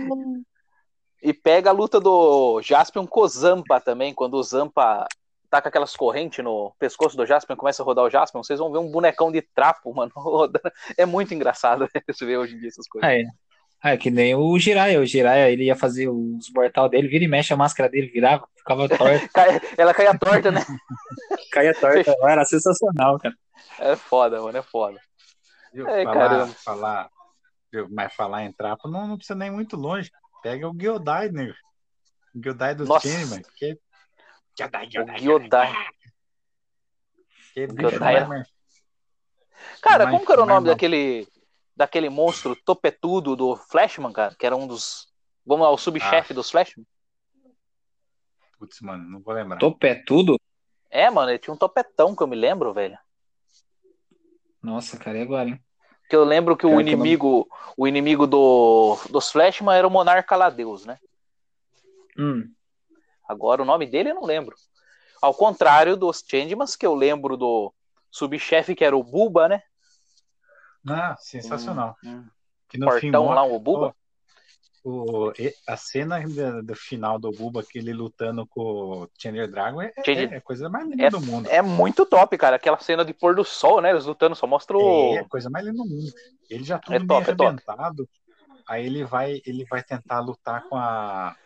e pega a luta do Jaspion com o Zampa também, quando o Zampa tá com aquelas correntes no pescoço do Jaspion, começa a rodar o Jaspion, vocês vão ver um bonecão de trapo, mano, [laughs] rodando. É muito engraçado [laughs] você ver hoje em dia essas coisas. Ah, é. Ah, é que nem o Jiraiya. O Jiraiya, ele ia fazer os mortal dele, vira e mexe, a máscara dele virava, ficava [laughs] torta, Ela caia torta, né? [laughs] caía torta. [laughs] Era sensacional, cara. É foda, mano, é foda. Viu? É, falar, caramba. falar, viu? Mas falar em trapo não, não precisa nem ir muito longe. Pega o Gyodai, né? O Gyodai do. Changeman. Que... Gyodai, Gyodai, Gyodai. Que O bicho Gyodai mais era- mar- Cara, Mais- como que era o nome daquele, daquele monstro topetudo do Flashman, cara? Que era um dos. Vamos lá, o subchefe dos Flashman? Putz, mano, não vou lembrar. Topé tudo? É, mano, ele tinha um topetão que eu me lembro, velho. Nossa, cara, e agora, hein? Que eu lembro que o que eu não- inimigo, o inimigo do, dos Flashman era o Monarca Ladeus, né? Hum, Agora o nome dele eu não lembro. Ao contrário dos Changemans, que eu lembro do subchefe que era o Buba, né? Ah, sensacional. Um Que no portão lá, o Buba. o, e- a cena do, do final do Buba, que ele lutando com o Chandler Dragon, é, Change- é a coisa mais linda do mundo. É muito top, cara. Aquela cena de pôr do sol, né? Eles lutando, só mostra o. É a coisa mais linda do mundo. Ele já tudo É meio top, é top. arrebentado. Aí ele vai, ele vai tentar lutar com a.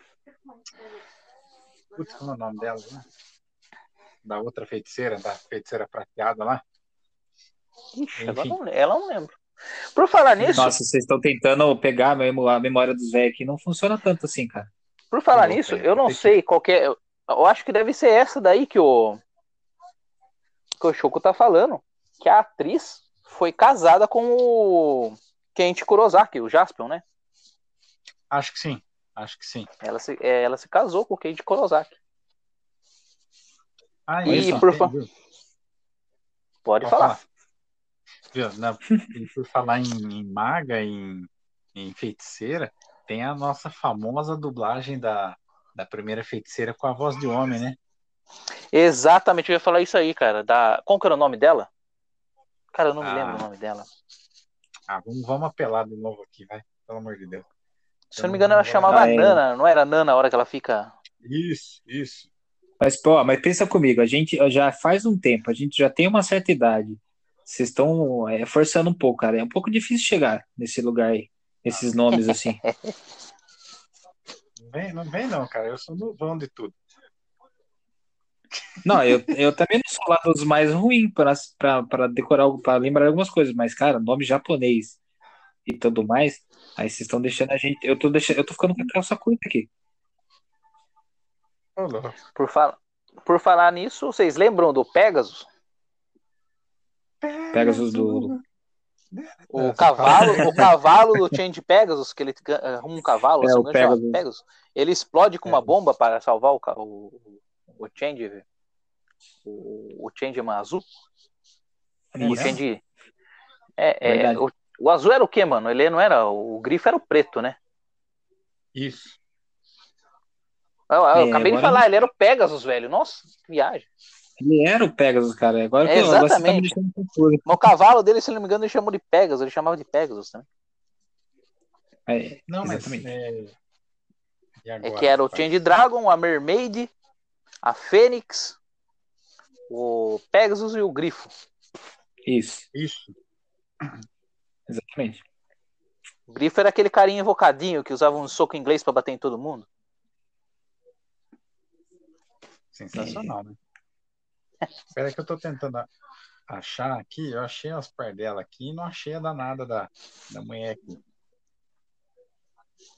Putz, como é o nome dela? Né? Da outra feiticeira, da feiticeira prateada lá. Ixi, agora enfim. não, ela não lembro. Por falar nisso, Nossa, vocês estão tentando pegar a memória dos velhos aqui. Não funciona tanto assim, cara. por falar nisso, tem- eu não sei qual que é. Eu acho que deve ser essa daí que o. Que o Choco tá falando. Que a atriz foi casada com o. Kent Kurosaki, o Jaspion, né? Acho que sim. Acho que sim. Ela se, é, ela se casou com o Kent Kurosaki. Ah, E isso, por fa-? Pode Pode falar. Viu? Na- por falar em, em maga, em, em feiticeira, tem a nossa famosa dublagem da, da primeira feiticeira com a voz de homem, né? Exatamente, eu ia falar isso aí, cara. Da... Qual que era o nome dela? Cara, eu não me Ah. lembro o nome dela. Ah, vamos, vamos apelar de novo aqui, vai. Pelo amor de Deus. Se eu não me engano, ela chamava Ah. Nana, não era Nana a hora que ela fica. Isso, isso. Mas, pô, mas pensa comigo, a gente já faz um tempo, a gente já tem uma certa idade. Vocês estão é, forçando um pouco, cara. É um pouco difícil chegar nesse lugar aí, esses nomes assim. [laughs] Não vem, não vem não, cara. Eu sou novão de tudo. Não, eu, [laughs] eu também não sou lá dos mais ruins para decorar, para lembrar algumas coisas, mas, cara, nome japonês e tudo mais, aí vocês estão deixando a gente. Eu tô, deixando, eu tô ficando com a calça curta aqui. Por, fal... Por falar nisso, vocês lembram do Pegasus? Pegasus do. O cavalo, o cavalo do Change Pegasus, que ele arruma um cavalo, É, assim, o não Pegasus. Pegasus, ele explode com uma É. bomba para salvar o, o, o Change, o, o Change azul. O Isso. Change. É, é, o, o azul era o quê, mano? Ele não era. O grifo era o preto, né? Isso. Eu, eu É, acabei de falar, ele era o Pegasus, velho. Nossa, que viagem. Ele era o Pegasus, cara. Agora, É, que eu- agora você tá me deixando confuso. Mas o cavalo dele, se não me engano, ele chamou de Pegasus. Ele chamava de Pegasus também. É, Não, mas. exatamente. É, e É agora, que era o? Change Dragon, a Mermaid, a Fênix, o Pegasus e o Grifo. Isso, Isso. exatamente. O Grifo era aquele carinha invocadinho que usava um soco inglês pra bater em todo mundo. Sensacional, né? Espera que eu tô tentando achar aqui. Eu achei as pardelas aqui e não achei a danada da, da mulher aqui.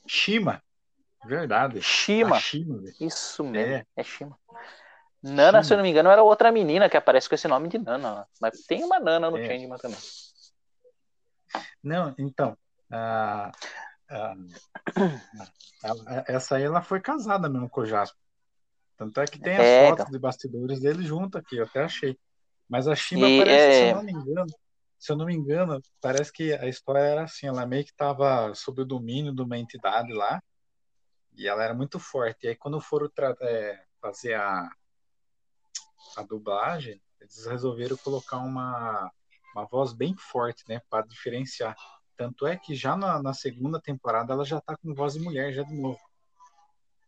Shima. Verdade. Shima. Shima. Isso mesmo, É. é, Shima. Nana, Shima. se eu não me engano, era outra menina que aparece com esse nome de Nana. Mas tem uma Nana no É. Changeman também. Não, então. a- a- essa aí ela foi casada mesmo com o Jasper. Tanto é que tem as É, fotos de bastidores dele junto aqui, eu até achei. Mas a Shima E, parece, que, se é- eu não me engano, se eu não me engano, parece que a história era assim, ela meio que estava sob o domínio de uma entidade lá, e ela era muito forte. E aí quando foram é, fazer a, a dublagem, eles resolveram colocar uma, uma voz bem forte, né, para diferenciar. Tanto é que já na, na segunda temporada ela já tá com voz de mulher já de novo.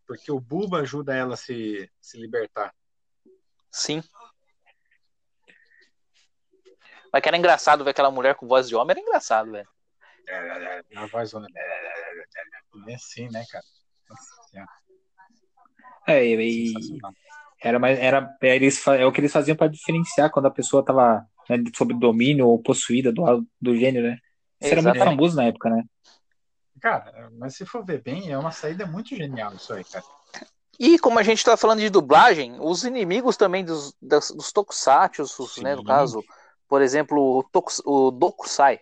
Porque o Buba ajuda ela a se, se libertar. Sim. Mas que era engraçado ver aquela mulher com voz de homem, era engraçado, velho. A voz. É assim, né, cara? Nossa É, e, e era, mais- era, é, eles, é o que eles faziam para diferenciar quando a pessoa tava né, sob domínio ou possuída do, do gênero, né? Isso era muito famoso na época, né? Cara, mas se for ver bem, é uma saída muito genial isso aí, cara. E como a gente tá falando de dublagem, os inimigos também dos, das- dos tokusatsu, né, no caso, por exemplo, o, tokus, o Dokusai,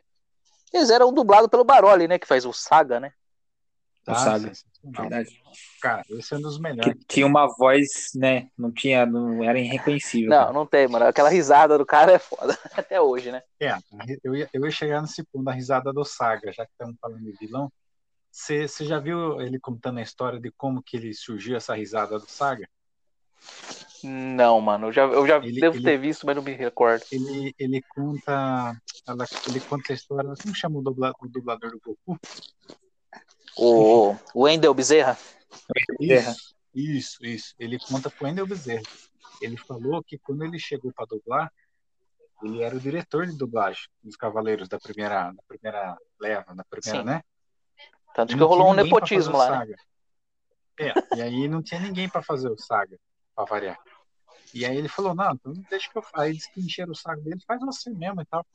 eles eram dublados pelo Baroli, né, que faz o Saga, né? O Saga. Ah. Verdade. Cara, esse é um dos Que melhores. tinha uma voz, né? Não tinha, não era irreconhecível. Não, cara. não tem, mano. Aquela risada do cara é foda [laughs] até hoje, né? É, eu ia, eu ia chegar nesse ponto da risada do Saga, já que estamos falando de vilão. Você já viu ele contando a história de como que ele surgiu essa risada do Saga? Não, mano. Eu já, eu já Ele- devo ele- ter visto, mas não me recordo. Ele, ele conta ela- ele conta a história, como chama o, dubla- o dublador do Goku? O, o Wendel Bezerra. Bezerra. Isso, isso, isso. Ele conta pro Wendel Bezerra. Ele falou que quando ele chegou para dublar, ele era o diretor de dublagem dos Cavaleiros da primeira, da primeira leva, da primeira, Sim. né? Tanto que rolou um nepotismo lá, né? É, e aí não tinha ninguém para fazer o Saga, para variar. E aí ele falou, não, então deixa que eu faça. Aí disse que encheram o saco dele, faz você mesmo e tal.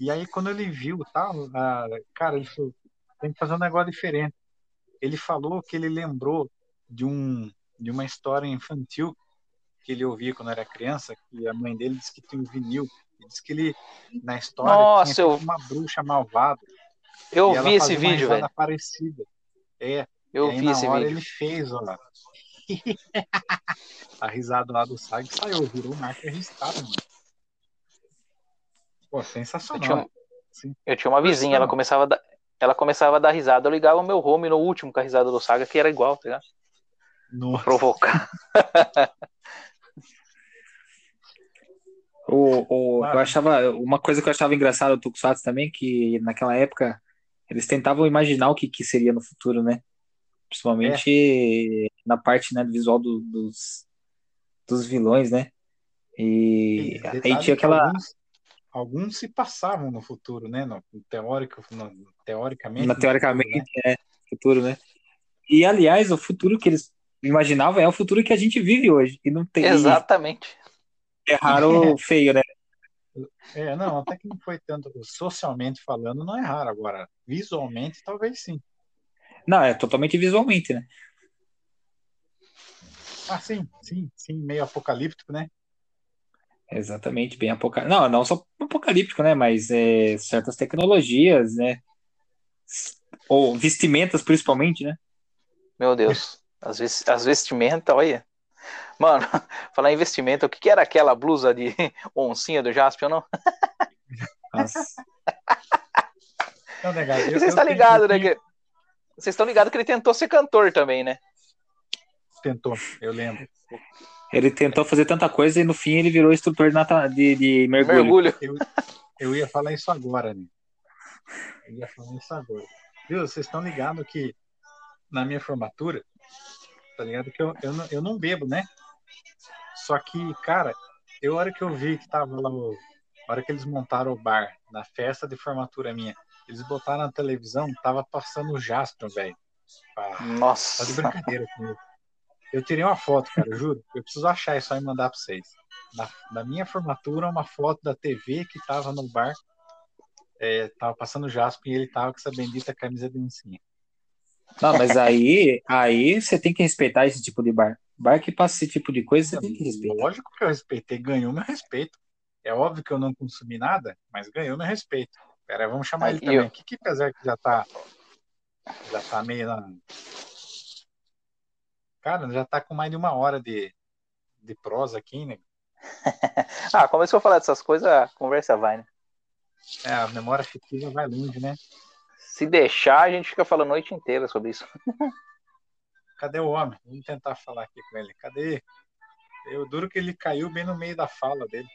E aí quando ele viu tal, ah, cara, ele falou, tem que fazer um negócio diferente. Ele falou que ele lembrou de um de uma história infantil que ele ouvia quando era criança, que a mãe dele disse que tinha um vinil. E disse que ele, na história, Nossa, tinha eu- tipo uma bruxa malvada. Eu e vi esse uma vídeo, velho. parecida. É, Eu vi esse vídeo. ele fez, ó. [laughs] a risada lá do Sag saiu, virou marca registrada, mano. Pô, Eu tinha, sensacional. Sim. eu tinha uma vizinha, ela começava a dar, ela começava a dar risada. Eu ligava o meu home no último com a risada do Saga, que era igual, tá ligado? Nossa. Provocar. [laughs] O, o, Claro. eu achava, uma coisa que eu achava engraçada do Tokusatsu também, que naquela época eles tentavam imaginar o que, que seria no futuro, né? Principalmente na parte né, do visual do- dos, dos vilões, né? E, E aí tinha que aquela. alguns, alguns se passavam no futuro, né? No, no teórico, no- teoricamente Na, no futuro, né? teoricamente, é futuro, né? E aliás, o futuro que eles imaginavam é o futuro que a gente vive hoje. E não tem. Exatamente. Erraram [laughs] feio, né? É, não, até que não foi tanto socialmente falando, não é raro agora. Visualmente, talvez sim. Não, é totalmente visualmente, né? Ah, sim, sim, sim, meio apocalíptico, né? Exatamente, bem apocalíptico. Não, não só apocalíptico, né? Mas é, certas tecnologias, né? Ou vestimentas, principalmente, né? Meu Deus. As, ves- as vestimentas, olha. Mano, [laughs] falar em vestimenta, o que, que era aquela blusa de [laughs] oncinha do Jaspion, não? Nossa. Não, negado, eu- Vocês eu estão tenho- ligados, eu né? Que... Vocês estão ligados que ele tentou ser cantor também, né? Tentou, eu lembro. Ele tentou fazer tanta coisa e no fim ele virou instrutor de, nata- de, de mergulho. Mergulho. Eu ia falar isso agora, né? Eu ia falar isso agora. Viu, vocês estão ligados que na minha formatura, tá ligado? Que eu, eu, não, eu não bebo, né? Só que, cara, eu, a hora que eu vi que tava lá, o, a hora que eles montaram o bar na festa de formatura minha, eles botaram na televisão, tava passando o Jasper, velho. Ah, Tá de Nossa. brincadeira comigo. Eu tirei uma foto, cara, eu juro. Eu preciso achar isso aí e mandar pra vocês. Na, na minha formatura, uma foto da TV que tava no bar. É, tava passando o Jasper e ele tava com essa bendita camisa de oncinha. Não, mas aí, aí você tem que respeitar esse tipo de bar. Bar que passa esse tipo de coisa, você tem que respeitar. Lógico que eu respeitei, ganhou meu respeito. É óbvio que eu não consumi nada, mas ganhou meu respeito. Pera, aí, vamos chamar ele Aí, também. eu- Que, que apesar que já tá. Já tá meio na. Cara, já tá com mais de uma hora de, de prosa aqui, né? [laughs] Ah, começou a falar dessas coisas, a conversa vai, né? É, a memória afetiva vai longe, né? Se deixar, a gente fica falando a noite inteira sobre isso. [laughs] Cadê o homem? Vamos tentar falar aqui com ele. Cadê? Eu duro que ele caiu bem no meio da fala dele.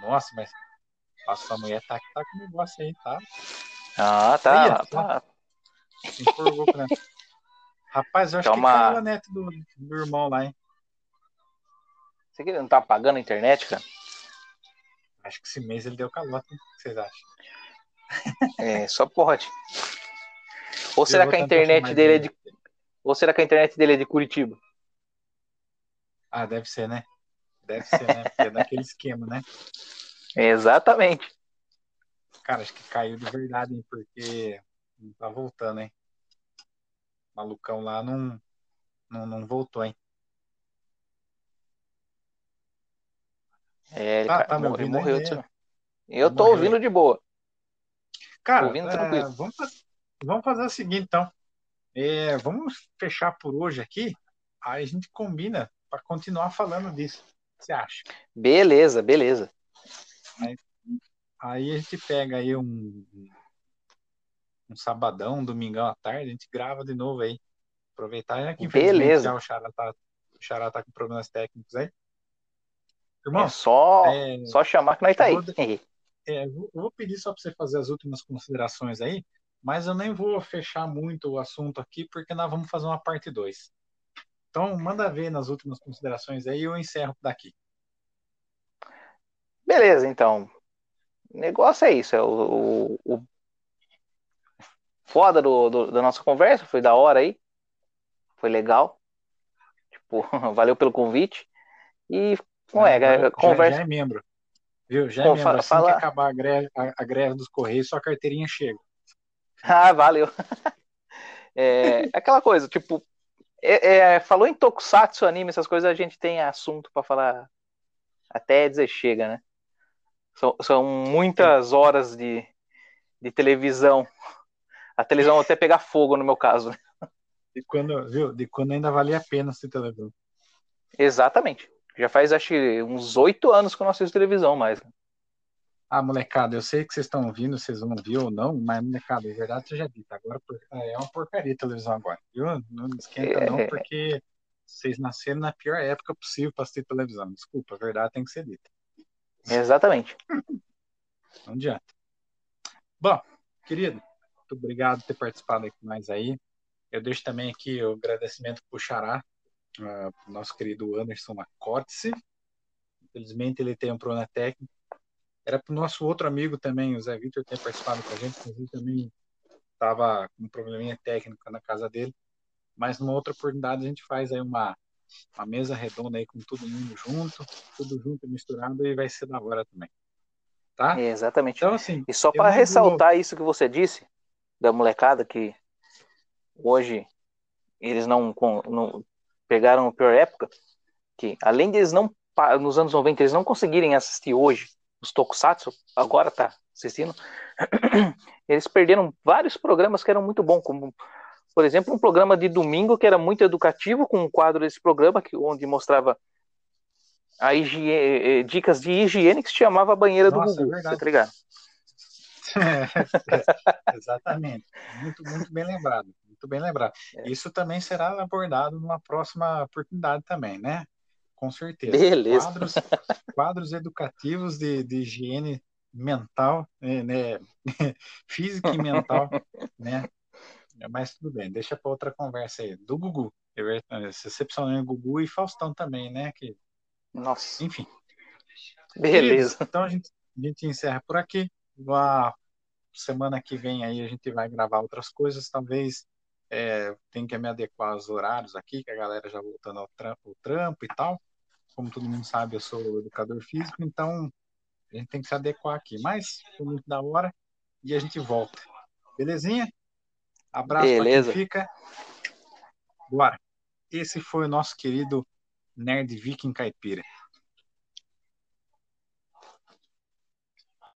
Nossa, mas a sua mulher tá, tá com negócio aí, tá? Ah, tá. Aí, tá. Se empolgou pra... Rapaz, eu acho Tá que caiu a net do, do irmão lá, hein? Você que não tá pagando a internet, cara? Acho que esse mês ele deu calote, hein? O que vocês acham? É só porte. Ou será que a internet dele é de. Ou será que a internet dele é de Curitiba? Ah, deve ser, né? Deve ser, né? Porque é daquele esquema, né? Exatamente. Cara, acho que caiu de verdade, hein? Porque não tá voltando, hein? O malucão lá não, não, não voltou, hein? É, ele, Tá- tá morreu. aí, né? Eu tô Morreu ouvindo de boa. Cara, Ouvindo é, tranquilo. vamos, vamos fazer o seguinte, então. É, vamos fechar por hoje aqui. Aí a gente combina para continuar falando disso. O que você acha? Beleza, beleza. Aí a gente pega aí um, um sabadão, um domingão à tarde, a gente grava de novo aí. Aproveitar já que Beleza. o Xará tá, o Xará tá com problemas técnicos aí. Irmão, É só, é, só chamar que nós tá aí. vou É, vou- eu vou pedir só para você fazer as últimas considerações aí, mas eu nem vou fechar muito o assunto aqui, porque nós vamos fazer uma parte 2. Então, manda ver nas últimas considerações aí e eu encerro daqui. Beleza, então. O negócio é isso. É o, o- o foda do, do- da nossa conversa. Foi da hora aí. Foi legal. Tipo, [laughs] valeu pelo convite. E não é, Agora a conversa. Já, já é membro. Viu? Já é Bom, membro. Assim fala- que acabar a greve, a, a greve dos Correios, sua carteirinha chega. [laughs] Ah, valeu. [laughs] É, aquela coisa, tipo, é- é, falou em tokusatsu, anime, essas coisas, a gente tem assunto pra falar até dizer chega, né? São, são muitas horas de, de televisão. A televisão até pegar fogo no meu caso. né? [laughs] De quando, viu? De quando ainda valia a pena assistir televisão. Exatamente. Já faz acho uns oito anos que eu não assisto televisão mais. Ah, molecada, eu sei que vocês estão ouvindo, vocês vão ouvir ou não, mas, molecada, é verdade seja dita. Agora por- é uma porcaria a televisão agora, viu? Não esquenta não, É. porque vocês nasceram na pior época possível para assistir televisão. Desculpa, a verdade tem que ser dita. Exatamente. [laughs] Não adianta. Bom, querido, muito obrigado por ter participado aqui mais aí. Eu deixo também aqui o agradecimento pro Xará uh, nosso querido Anderson Acótice. Infelizmente ele tem um problema técnico. Era para o nosso outro amigo também, o Zé Vitor, ter participado com a gente, mas ele também estava com um probleminha técnico na casa dele. Mas numa outra oportunidade a gente faz aí uma, uma mesa redonda aí com todo mundo junto, tudo junto, misturado, e vai ser da hora também. Tá? É, exatamente. Então, assim, e só para ressaltar vou... isso que você disse, da molecada, que hoje eles não, não pegaram a pior época, que além de eles não, nos anos 90, eles não conseguirem assistir hoje os Tokusatsu, agora tá assistindo, [clears throat] eles perderam vários programas que eram muito bons, como, por exemplo, um programa de domingo que era muito educativo, com um quadro desse programa, que, onde mostrava a higiene, eh, dicas de higiene que se chamava Banheira Nossa, do Gugu, é tá ligado? [laughs] É, exatamente. Muito, muito bem lembrado. Muito bem lembrado. É. Isso também será abordado numa próxima oportunidade também, né? Com certeza. Beleza. Quadros, quadros educativos de, de higiene mental, né? né [laughs] física e mental, né? Mas tudo bem, deixa para outra conversa aí. Do Gugu. Excepcionalmente Gugu e Faustão também, né? Que... Nossa. Enfim. Beleza. Então a gente, a gente encerra por aqui. A semana que vem aí a gente vai gravar outras coisas, talvez é, tem que me adequar aos horários aqui, que a galera já voltando ao trampo, ao trampo e tal. Como todo mundo sabe, eu sou educador físico, então a gente tem que se adequar aqui. Mas foi muito da hora e a gente volta. Belezinha? Abraço quem fica. Bora. Esse foi o nosso querido Nerd Viking Caipira.